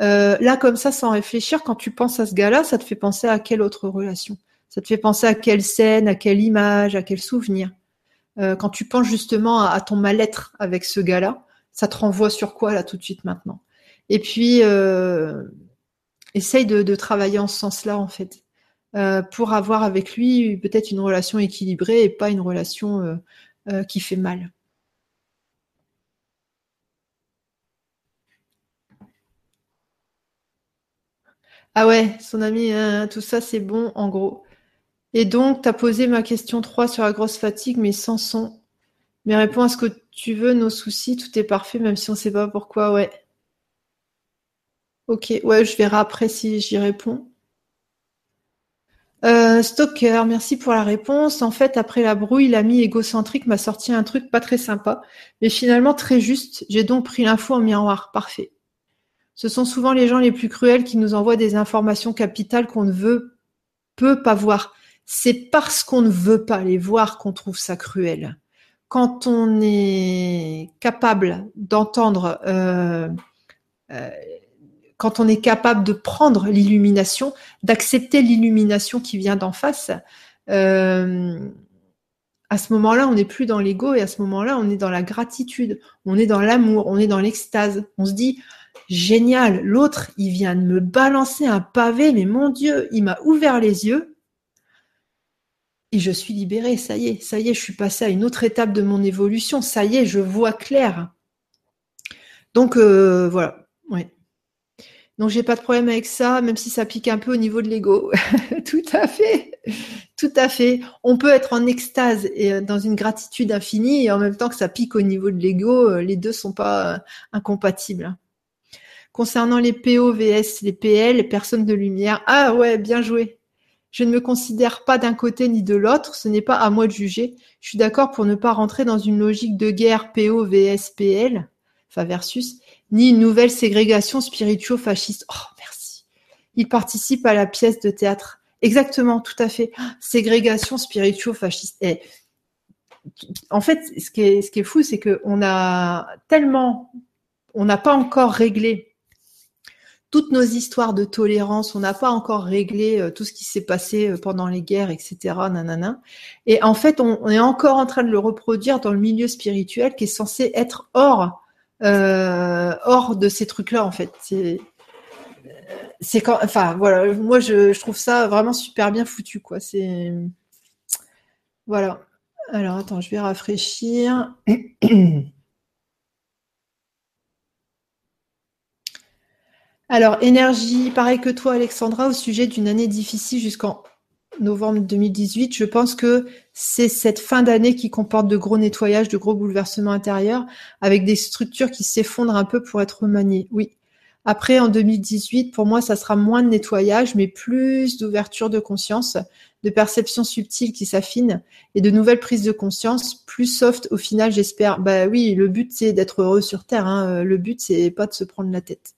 [SPEAKER 1] Euh, là, comme ça, sans réfléchir, quand tu penses à ce gars-là, ça te fait penser à quelle autre relation? Ça te fait penser à quelle scène, à quelle image, à quel souvenir? Quand tu penses justement à, ton mal-être avec ce gars-là, ça te renvoie sur quoi là tout de suite maintenant? Et puis, essaye de, travailler en ce sens-là, en fait, euh, pour avoir avec lui peut-être une relation équilibrée et pas une relation euh, euh, qui fait mal. Ah ouais, son ami, hein, tout ça c'est bon en gros. Et donc, tu posé ma question 3 sur la grosse fatigue, mais sans son. Mais réponds à ce que tu veux, nos soucis, tout est parfait, même si on ne sait pas pourquoi, ouais. Ok, ouais, je verrai après si j'y réponds. Euh, Stalker, merci pour la réponse. En fait, après la brouille, l'ami égocentrique m'a sorti un truc pas très sympa, mais finalement très juste. J'ai donc pris l'info en miroir. Parfait. Ce sont souvent les gens les plus cruels qui nous envoient des informations capitales qu'on ne veut, peut pas voir. C'est parce qu'on ne veut pas les voir qu'on trouve ça cruel. Quand on est capable d'entendre euh, euh, quand on est capable de prendre l'illumination, d'accepter l'illumination qui vient d'en face, euh, à ce moment-là, on n'est plus dans l'ego et à ce moment-là, on est dans la gratitude, on est dans l'amour, on est dans l'extase. On se dit, génial, l'autre, il vient de me balancer un pavé, mais mon Dieu, il m'a ouvert les yeux et je suis libérée, ça y est, ça y est, je suis passée à une autre étape de mon évolution, ça y est, je vois clair. Donc euh, voilà, ouais. Donc j'ai pas de problème avec ça, même si ça pique un peu au niveau de l'ego. Tout à fait, tout à fait. On peut être en extase et euh, dans une gratitude infinie et en même temps que ça pique au niveau de l'ego, euh, les deux sont pas incompatibles. Concernant les PO vs les PL, les personnes de lumière, ah ouais, bien joué. Je ne me considère pas d'un côté ni de l'autre, ce n'est pas à moi de juger. Je suis d'accord pour ne pas rentrer dans une logique de guerre PO vs PL, enfin versus, ni une nouvelle ségrégation spirituo-fasciste. Oh, merci. Il participe à la pièce de théâtre. Exactement, tout à fait. Ségrégation spirituo-fasciste. Et en fait, ce qui est, ce qui est fou, c'est qu'on a tellement, on n'a pas encore réglé toutes nos histoires de tolérance, on n'a pas encore réglé euh, tout ce qui s'est passé euh, pendant les guerres, etc. Et en fait, on, est encore en train de le reproduire dans le milieu spirituel qui est censé être hors euh, de ces trucs-là, en fait. C'est, c'est quand, enfin, voilà, moi, je, trouve ça vraiment super bien foutu, quoi. C'est, voilà. Alors, attends, je vais rafraîchir. Alors, énergie, pareil que toi, Alexandra, au sujet d'une année difficile jusqu'en novembre 2018, je pense que c'est cette fin d'année qui comporte de gros nettoyages, de gros bouleversements intérieurs, avec des structures qui s'effondrent un peu pour être remaniées. Oui. Après, en 2018, pour moi, ça sera moins de nettoyage, mais plus d'ouverture de conscience, de perception subtile qui s'affine et de nouvelles prises de conscience, plus soft au final, j'espère. Bah oui, le but, c'est d'être heureux sur Terre. Hein. Le but, c'est pas de se prendre la tête.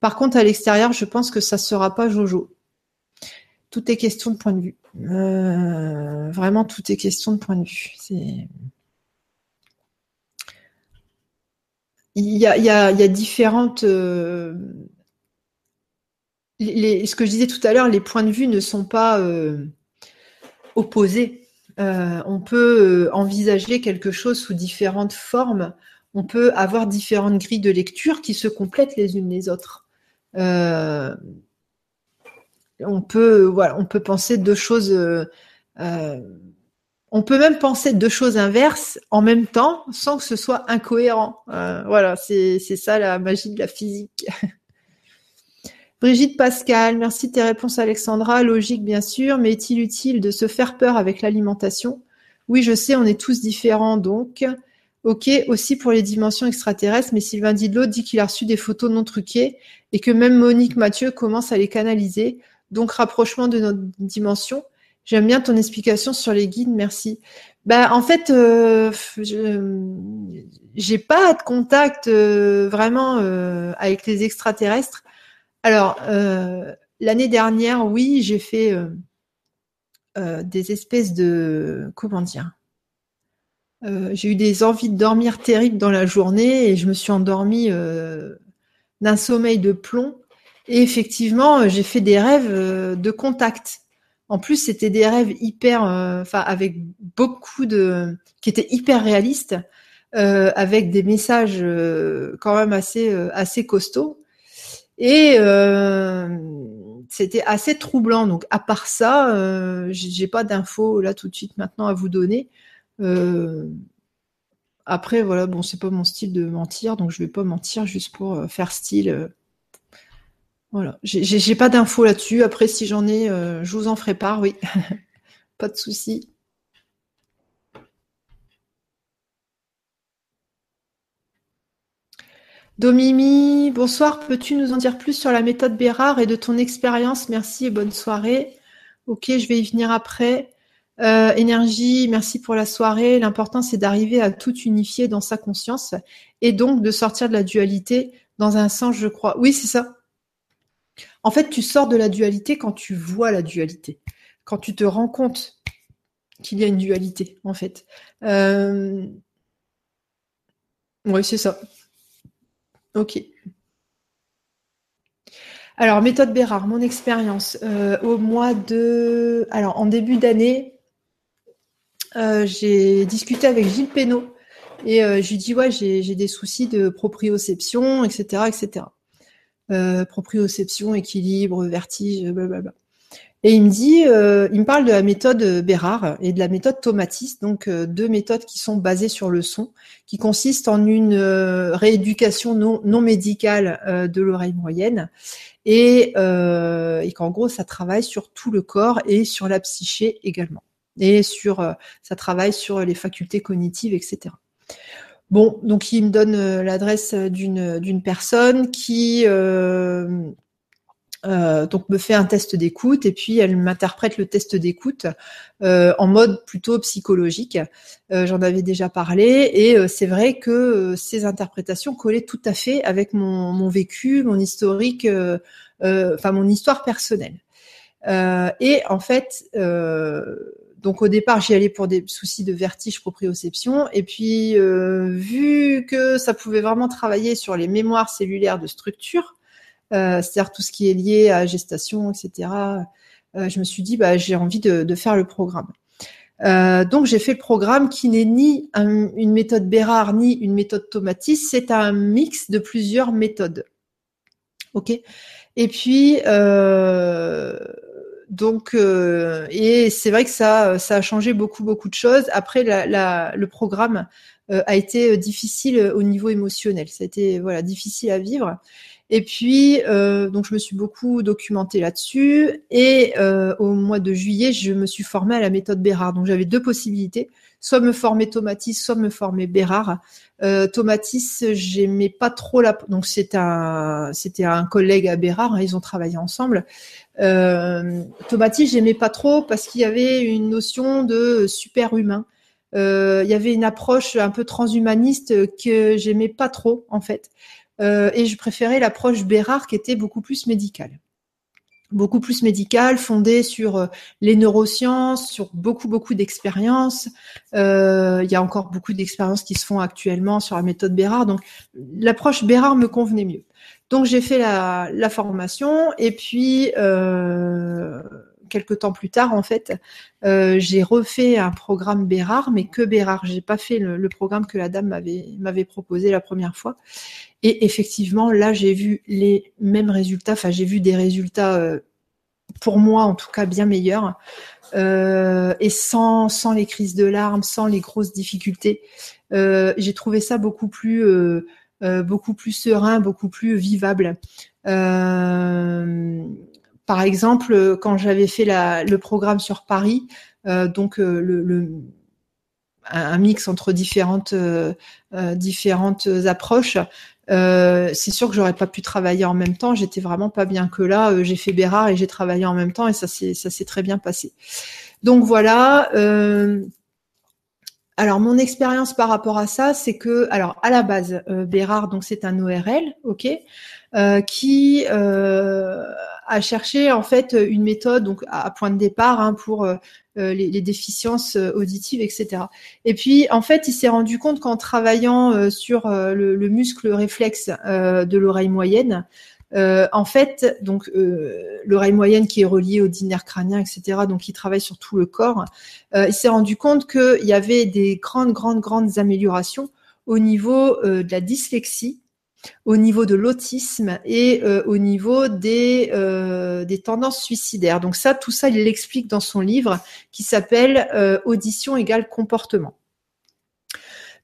[SPEAKER 1] Par contre, à l'extérieur, je pense que ça sera pas Jojo. Tout est question de point de vue. Euh, vraiment, tout est question de point de vue. Il y a, différentes. Euh, ce que je disais tout à l'heure, les points de vue ne sont pas euh, opposés. on peut envisager quelque chose sous différentes formes. On peut avoir différentes grilles de lecture qui se complètent les unes les autres on peut, voilà, on peut penser deux choses. Euh, euh, on peut même penser deux choses inverses en même temps sans que ce soit incohérent. Euh, voilà, c'est ça la magie de la physique. Brigitte Pascal, merci de tes réponses Alexandra. Logique bien sûr, mais est-il utile de se faire peur avec l'alimentation? Oui, je sais, on est tous différents donc. Ok, aussi pour les dimensions extraterrestres, mais Sylvain Didlot dit qu'il a reçu des photos non truquées et que même Monique Mathieu commence à les canaliser. Donc, rapprochement de notre dimension. J'aime bien ton explication sur les guides, merci. Ben, en fait, euh, je j'ai pas de contact euh, vraiment euh, avec les extraterrestres. Alors, l'année dernière, oui, j'ai fait des espèces de comment dire j'ai eu des envies de dormir terribles dans la journée et je me suis endormie d'un sommeil de plomb. Et effectivement, j'ai fait des rêves de contact. En plus, c'était des rêves hyper, enfin, avec beaucoup de, qui étaient hyper réalistes, avec des messages quand même assez, assez costauds. Et c'était assez troublant. Donc, à part ça, euh, j'ai pas d'infos là tout de suite maintenant à vous donner. Euh, après, voilà, bon, c'est pas mon style de mentir, donc je vais pas mentir juste pour euh, faire style. Euh, voilà, j'ai pas d'infos là-dessus. Après, si j'en ai, je vous en ferai part, oui. pas de souci. Domimi, bonsoir. Peux-tu nous en dire plus sur la méthode Bérard et de ton expérience? Merci et bonne soirée. Ok, je vais y venir après. Euh, énergie, merci pour la soirée. L'important, c'est d'arriver à tout unifier dans sa conscience et donc de sortir de la dualité dans un sens, je crois. Oui, c'est ça. En fait, tu sors de la dualité quand tu vois la dualité, quand tu te rends compte qu'il y a une dualité, en fait. Euh, oui, c'est ça. Ok. Alors, méthode Bérard, mon expérience. Euh, au mois de. Alors, en début d'année, euh, j'ai discuté avec Gilles Pénaud et euh, je lui dis Ouais, j'ai des soucis de proprioception, etc. etc. proprioception, équilibre, vertige, blablabla. Et il me dit, euh, il me parle de la méthode Bérard et de la méthode Tomatis, donc euh, deux méthodes qui sont basées sur le son, qui consistent en une euh, rééducation non, non médicale de l'oreille moyenne, et, et qu'en gros ça travaille sur tout le corps et sur la psyché également, et sur ça travaille sur les facultés cognitives, etc. Bon, donc il me donne l'adresse d'une personne qui euh, donc me fait un test d'écoute et puis elle m'interprète le test d'écoute euh, en mode plutôt psychologique. Euh, j'en avais déjà parlé et c'est vrai que ces interprétations collaient tout à fait avec mon, mon vécu, mon historique, enfin mon histoire personnelle. et en fait, donc au départ j'y allais pour des soucis de vertige proprioception et puis vu que ça pouvait vraiment travailler sur les mémoires cellulaires de structure, euh, c'est-à-dire tout ce qui est lié à gestation, etc. Euh, je me suis dit, bah, j'ai envie de, faire le programme. Euh, donc j'ai fait le programme qui n'est ni une méthode Bérard ni une méthode Tomatis, c'est un mix de plusieurs méthodes. Ok? Et puis donc et c'est vrai que ça ça a changé beaucoup beaucoup de choses. Après le programme a été difficile au niveau émotionnel. Ça a été voilà difficile à vivre. Et puis, euh, donc je me suis beaucoup documentée là-dessus. Et euh, au mois de juillet, je me suis formée à la méthode Bérard. Donc j'avais deux possibilités, soit me former Tomatis, soit me former Bérard. Euh, Tomatis, j'aimais pas trop la. Donc c'était un, c'était un collègue à Bérard. Hein, ils ont travaillé ensemble. Euh, Tomatis, j'aimais pas trop parce qu'il y avait une notion de super humain. Euh, il y avait une approche un peu transhumaniste que j'aimais pas trop en fait. Euh, et je préférais l'approche Bérard qui était beaucoup plus médicale beaucoup plus médicale, fondée sur euh, les neurosciences, sur beaucoup beaucoup d'expériences. Euh, il y a encore beaucoup d'expériences qui se font actuellement sur la méthode Bérard. Donc l'approche Bérard me convenait mieux. Donc j'ai fait la, la, formation et puis euh, quelques temps plus tard, en fait, euh, j'ai refait un programme Bérard, mais que Bérard. J'ai pas fait le, programme que la dame m'avait proposé la première fois. Et effectivement, là, j'ai vu les mêmes résultats. Enfin, j'ai vu des résultats, euh, pour moi, en tout cas, bien meilleurs. Euh, et sans, sans les crises de larmes, sans les grosses difficultés. j'ai trouvé ça beaucoup plus, beaucoup plus serein, beaucoup plus vivable. Par exemple, quand j'avais fait le programme sur Paris, euh, donc euh, le, un mix entre différentes, euh, différentes approches, c'est sûr que j'aurais pas pu travailler en même temps. J'étais vraiment pas bien que là. j'ai fait Bérard et j'ai travaillé en même temps et ça s'est ça s'est très bien passé. Donc voilà. alors mon expérience par rapport à ça, c'est que alors à la base Bérard donc c'est un ORL, ok, qui à, chercher en fait une méthode donc à, point de départ hein, pour les, déficiences auditives, etc. Et puis en fait, il s'est rendu compte qu'en travaillant sur le, le, muscle réflexe de l'oreille moyenne, euh, en fait, donc euh, l'oreille moyenne qui est reliée au dîner crânien, etc. Donc, il travaille sur tout le corps. Euh, il s'est rendu compte qu'il y avait des grandes, grandes, grandes améliorations au niveau de la dyslexie, au niveau de l'autisme et au niveau des, des tendances suicidaires. Donc ça, tout ça, il l'explique dans son livre qui s'appelle Audition égale comportement.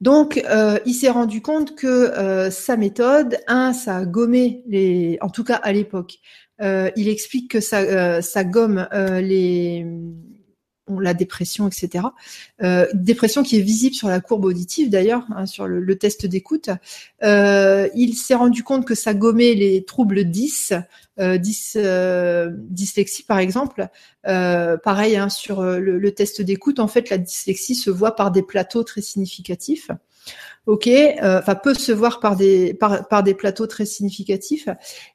[SPEAKER 1] Donc, euh, il s'est rendu compte que euh, sa méthode, un, ça a gommé les, en tout cas à l'époque, euh, il explique que ça, ça gomme les la dépression, etc. Euh, dépression qui est visible sur la courbe auditive d'ailleurs, hein, sur le, test d'écoute. Euh, il s'est rendu compte que ça gommait les troubles 10, euh, 10 euh, dyslexie par exemple. Pareil hein, sur le test d'écoute, en fait la dyslexie se voit par des plateaux très significatifs ok, euh, enfin peut se voir par des par, par, des plateaux très significatifs.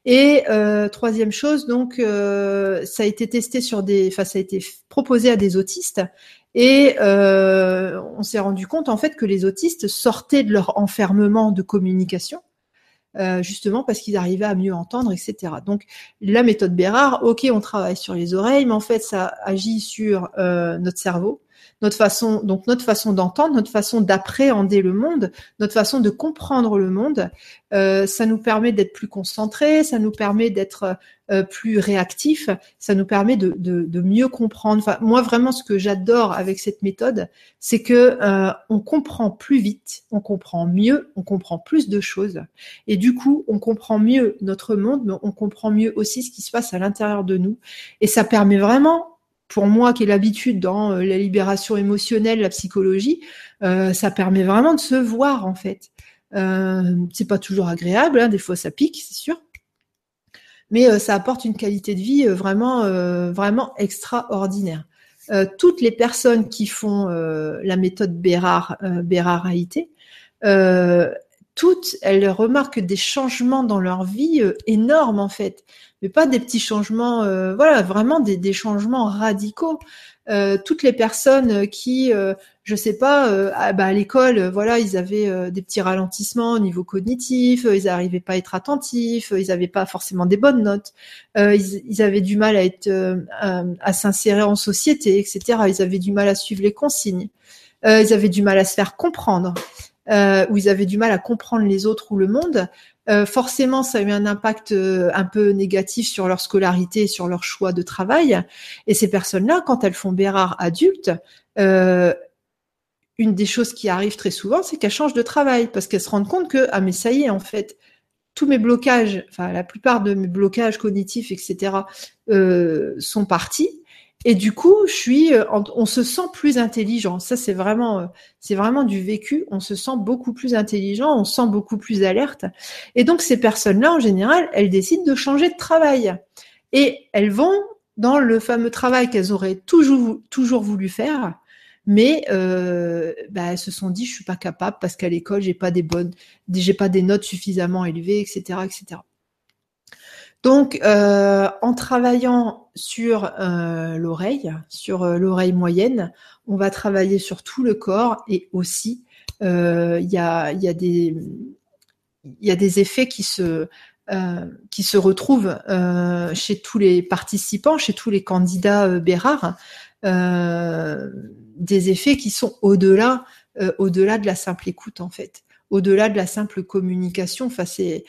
[SPEAKER 1] Et euh, troisième chose, donc euh, ça a été testé sur des, enfin ça a été proposé à des autistes. Et euh, on s'est rendu compte en fait que les autistes sortaient de leur enfermement de communication, euh, justement parce qu'ils arrivaient à mieux entendre, etc. Donc la méthode Bérard, ok, on travaille sur les oreilles, mais en fait ça agit sur notre cerveau notre façon, donc notre façon d'entendre, notre façon d'appréhender le monde, notre façon de comprendre le monde. Euh, ça nous permet d'être plus concentrés, ça nous permet d'être euh, plus réactifs, ça nous permet de, de, de, mieux comprendre. Enfin, moi, vraiment, ce que j'adore avec cette méthode, c'est que euh, on comprend plus vite, on comprend mieux, on comprend plus de choses, et du coup, on comprend mieux notre monde, mais on comprend mieux aussi ce qui se passe à l'intérieur de nous, et ça permet vraiment pour moi qui ai l'habitude dans euh, la libération émotionnelle, la psychologie, euh, ça permet vraiment de se voir en fait. Euh, c'est pas toujours agréable, hein, des fois ça pique, c'est sûr, mais ça apporte une qualité de vie vraiment, extraordinaire. toutes les personnes qui font la méthode Bérard, Bérard toutes, elles remarquent des changements dans leur vie énormes en fait, mais pas des petits changements, euh, voilà, vraiment des, changements radicaux. Euh, toutes les personnes qui, je sais pas, à, bah, à l'école, voilà, ils avaient des petits ralentissements au niveau cognitif, ils n'arrivaient pas à être attentifs, ils n'avaient pas forcément des bonnes notes, ils, ils, avaient du mal à être, à s'insérer en société, etc. Ils avaient du mal à suivre les consignes, ils avaient du mal à se faire comprendre euh, où ils avaient du mal à comprendre les autres ou le monde, euh, forcément, ça a eu un impact euh, un peu négatif sur leur scolarité, sur leur choix de travail. Et ces personnes-là, quand elles font Bérard adulte, euh, une des choses qui arrive très souvent, c'est qu'elles changent de travail parce qu'elles se rendent compte que ah mais ça y est en fait, tous mes blocages, enfin la plupart de mes blocages cognitifs, etc., sont partis. Et du coup, je suis, euh, on se sent plus intelligent. Ça, c'est vraiment, euh, c'est vraiment du vécu. On se sent beaucoup plus intelligent, on se sent beaucoup plus alerte. Et donc, ces personnes-là, en général, elles décident de changer de travail. Et elles vont dans le fameux travail qu'elles auraient toujours, toujours voulu faire, mais euh, bah, elles se sont dit, je suis pas capable parce qu'à l'école, j'ai pas des bonnes, j'ai pas des notes suffisamment élevées, etc., etc. Donc, euh, en travaillant sur euh, l'oreille, sur euh, l'oreille moyenne, on va travailler sur tout le corps et aussi il y a, y, a des, y a des effets qui se, qui se retrouvent chez tous les participants, chez tous les candidats Bérard, des effets qui sont au-delà au-delà de la simple écoute en fait, au-delà de la simple communication. Enfin, c'est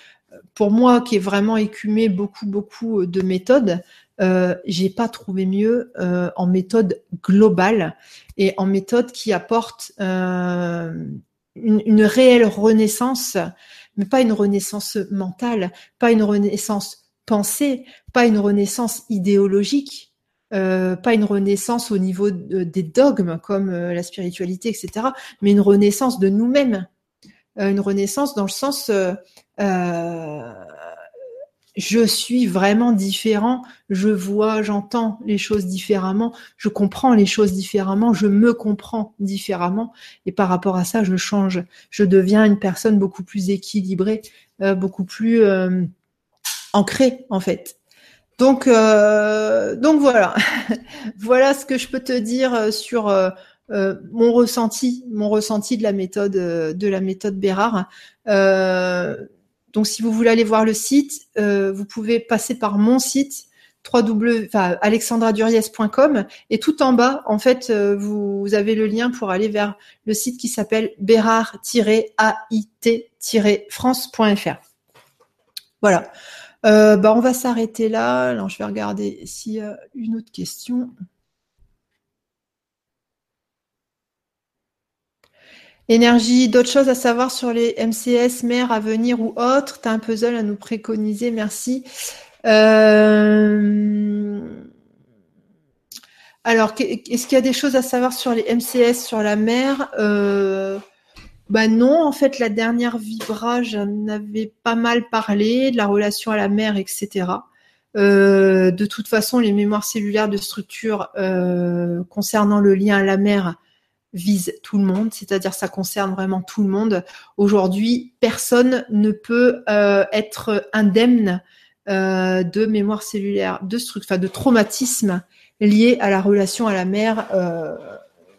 [SPEAKER 1] pour moi, qui est vraiment écumé beaucoup, beaucoup de méthodes, euh, j'ai pas trouvé mieux euh, en méthode globale et en méthode qui apporte euh, une, réelle renaissance, mais pas une renaissance mentale, pas une renaissance pensée, pas une renaissance idéologique, euh, pas une renaissance au niveau des dogmes comme euh, la spiritualité, etc., mais une renaissance de nous-mêmes, euh, une renaissance dans le sens euh, euh, je suis vraiment différent, je vois, j'entends les choses différemment, je comprends les choses différemment, je me comprends différemment, et par rapport à ça, je change, je deviens une personne beaucoup plus équilibrée, beaucoup plus ancrée en fait. Donc, donc voilà, voilà ce que je peux te dire sur mon ressenti, mon ressenti de la méthode de la méthode Bérard. Donc, si vous voulez aller voir le site, vous pouvez passer par mon site alexandraduriez.com et tout en bas, en fait, euh, vous, avez le lien pour aller vers le site qui s'appelle bérard-ait-france.fr. Voilà. Euh, bah, on va s'arrêter là. Alors, je vais regarder s'il y a une autre question. Énergie, d'autres choses à savoir sur les MCS, mères à venir ou autres? Tu as un puzzle à nous préconiser, merci. Euh, alors, est-ce qu'il y a des choses à savoir sur les MCS sur la mer? Euh... Bah non, en fait, la dernière Vibra, j'en avais pas mal parlé de la relation à la mer, etc. Euh, de toute façon, les mémoires cellulaires de structure concernant le lien à la mer visent tout le monde, c'est-à-dire ça concerne vraiment tout le monde. Aujourd'hui, personne ne peut euh, être indemne euh, de mémoire cellulaire, de, enfin, de traumatisme lié à la relation à la mère euh,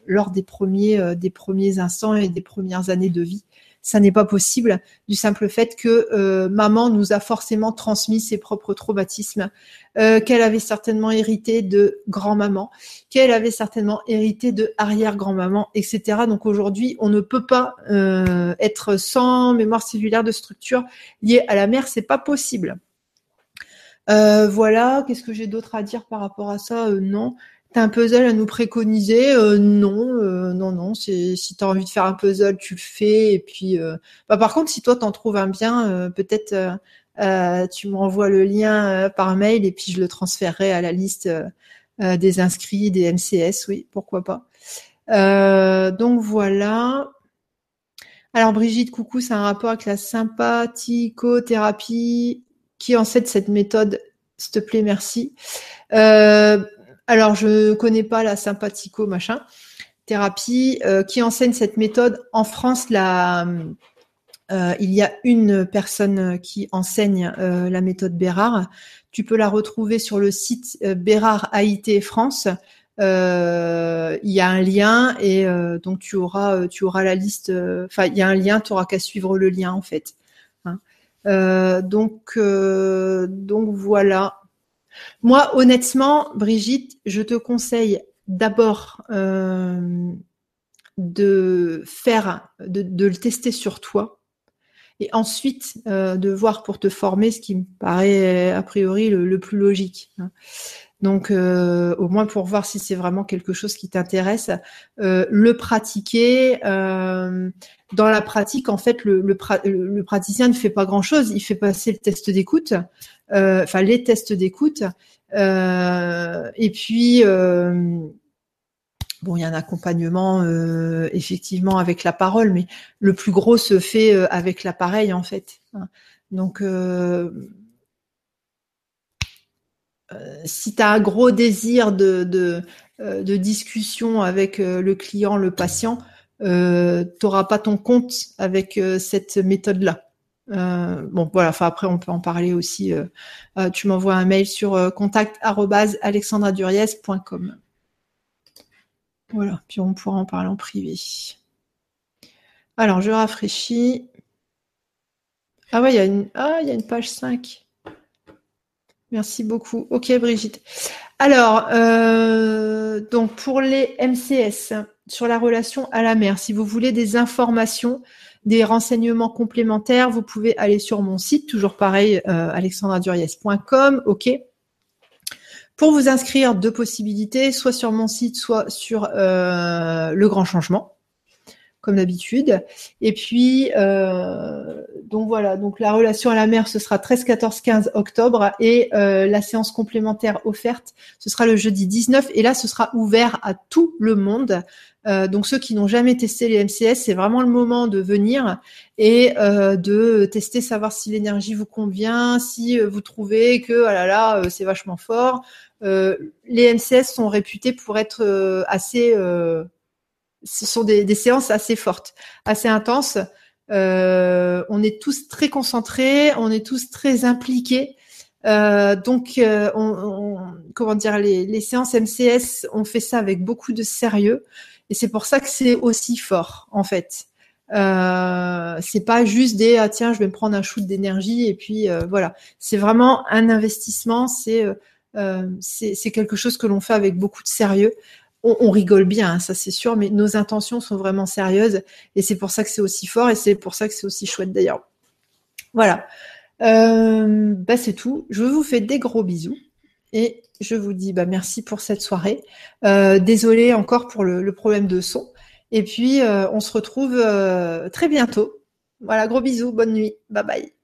[SPEAKER 1] lors des premiers instants et des premières années de vie. Ça n'est pas possible du simple fait que maman nous a forcément transmis ses propres traumatismes, qu'elle avait certainement hérité de grand-maman, qu'elle avait certainement hérité de arrière-grand-maman, etc. Donc aujourd'hui, on ne peut pas être sans mémoire cellulaire de structure liée à la mère, c'est pas possible. Euh, voilà, qu'est-ce que j'ai d'autre à dire par rapport à ça? Euh, Non. T'as un puzzle à nous préconiser? Euh, Non, non, non. Si tu as envie de faire un puzzle, tu le fais. Et puis, bah, par contre, si toi t'en trouves un bien, peut-être tu m'envoies le lien par mail et puis je le transférerai à la liste des inscrits, des MCS. Oui, pourquoi pas. donc voilà. Alors Brigitte, coucou, c'est un rapport avec la sympathicothérapie qui enseigne cette méthode, s'il te plaît, merci. Euh, alors, je ne connais pas la sympathico machin thérapie euh, qui enseigne cette méthode en France. La, euh, il y a une personne qui enseigne la méthode Bérard. Tu peux la retrouver sur le site Bérard AIT France. il y a un lien et donc tu auras tu auras la liste. Enfin, il y a un lien, tu auras qu'à suivre le lien en fait. Euh, euh, donc voilà. Moi, honnêtement, Brigitte, je te conseille d'abord euh, de faire, de, le tester sur toi, et ensuite de voir pour te former, ce qui me paraît a priori le, plus logique. Hein. Donc, au moins pour voir si c'est vraiment quelque chose qui t'intéresse, le pratiquer dans la pratique, en fait, le, praticien ne fait pas grand-chose. Il fait passer le test d'écoute, euh, enfin les tests d'écoute, euh, et puis euh, bon, il y a un accompagnement effectivement avec la parole, mais le plus gros se fait avec l'appareil en fait. Hein. Donc si tu as un gros désir de, de, de discussion avec le client, le patient, euh, tu n'auras pas ton compte avec euh, cette méthode-là. Euh, bon, voilà. Enfin, après, on peut en parler aussi. tu m'envoies un mail sur contact@alexandraduriez.com. Voilà. Puis on pourra en parler en privé. Alors, je rafraîchis. Ah ouais, il y a une, ah, il y a une page 5. Merci beaucoup. Ok, Brigitte. Alors, donc pour les MCS, sur la relation à la mer. Si vous voulez des informations, des renseignements complémentaires, vous pouvez aller sur mon site, toujours pareil, euh. OK. Pour vous inscrire, deux possibilités, soit sur mon site, soit sur euh, le grand changement comme d'habitude. Et puis, euh, donc voilà, donc la relation à la mer, ce sera 13, 14, 15 octobre et euh, la séance complémentaire offerte, ce sera le jeudi 19 et là, ce sera ouvert à tout le monde. Euh, donc ceux qui n'ont jamais testé les MCS, c'est vraiment le moment de venir et de tester, savoir si l'énergie vous convient, si vous trouvez que ah là là, c'est vachement fort. les MCS sont réputés pour être assez ce sont des, séances assez fortes, assez intenses. Euh, on est tous très concentrés, on est tous très impliqués. donc, on, comment dire, les, les, séances MCS, on fait ça avec beaucoup de sérieux, et c'est pour ça que c'est aussi fort, en fait. Euh, c'est pas juste des ah tiens je vais me prendre un shoot d'énergie et puis voilà c'est vraiment un investissement c'est euh, c'est quelque chose que l'on fait avec beaucoup de sérieux. On, rigole bien, hein, ça c'est sûr, mais nos intentions sont vraiment sérieuses et c'est pour ça que c'est aussi fort et c'est pour ça que c'est aussi chouette d'ailleurs. Voilà. Euh, bah c'est tout. Je vous fais des gros bisous et je vous dis bah merci pour cette soirée. Euh, désolé encore pour le, le, problème de son. Et puis on se retrouve très bientôt. Voilà, gros bisous, bonne nuit, bye bye.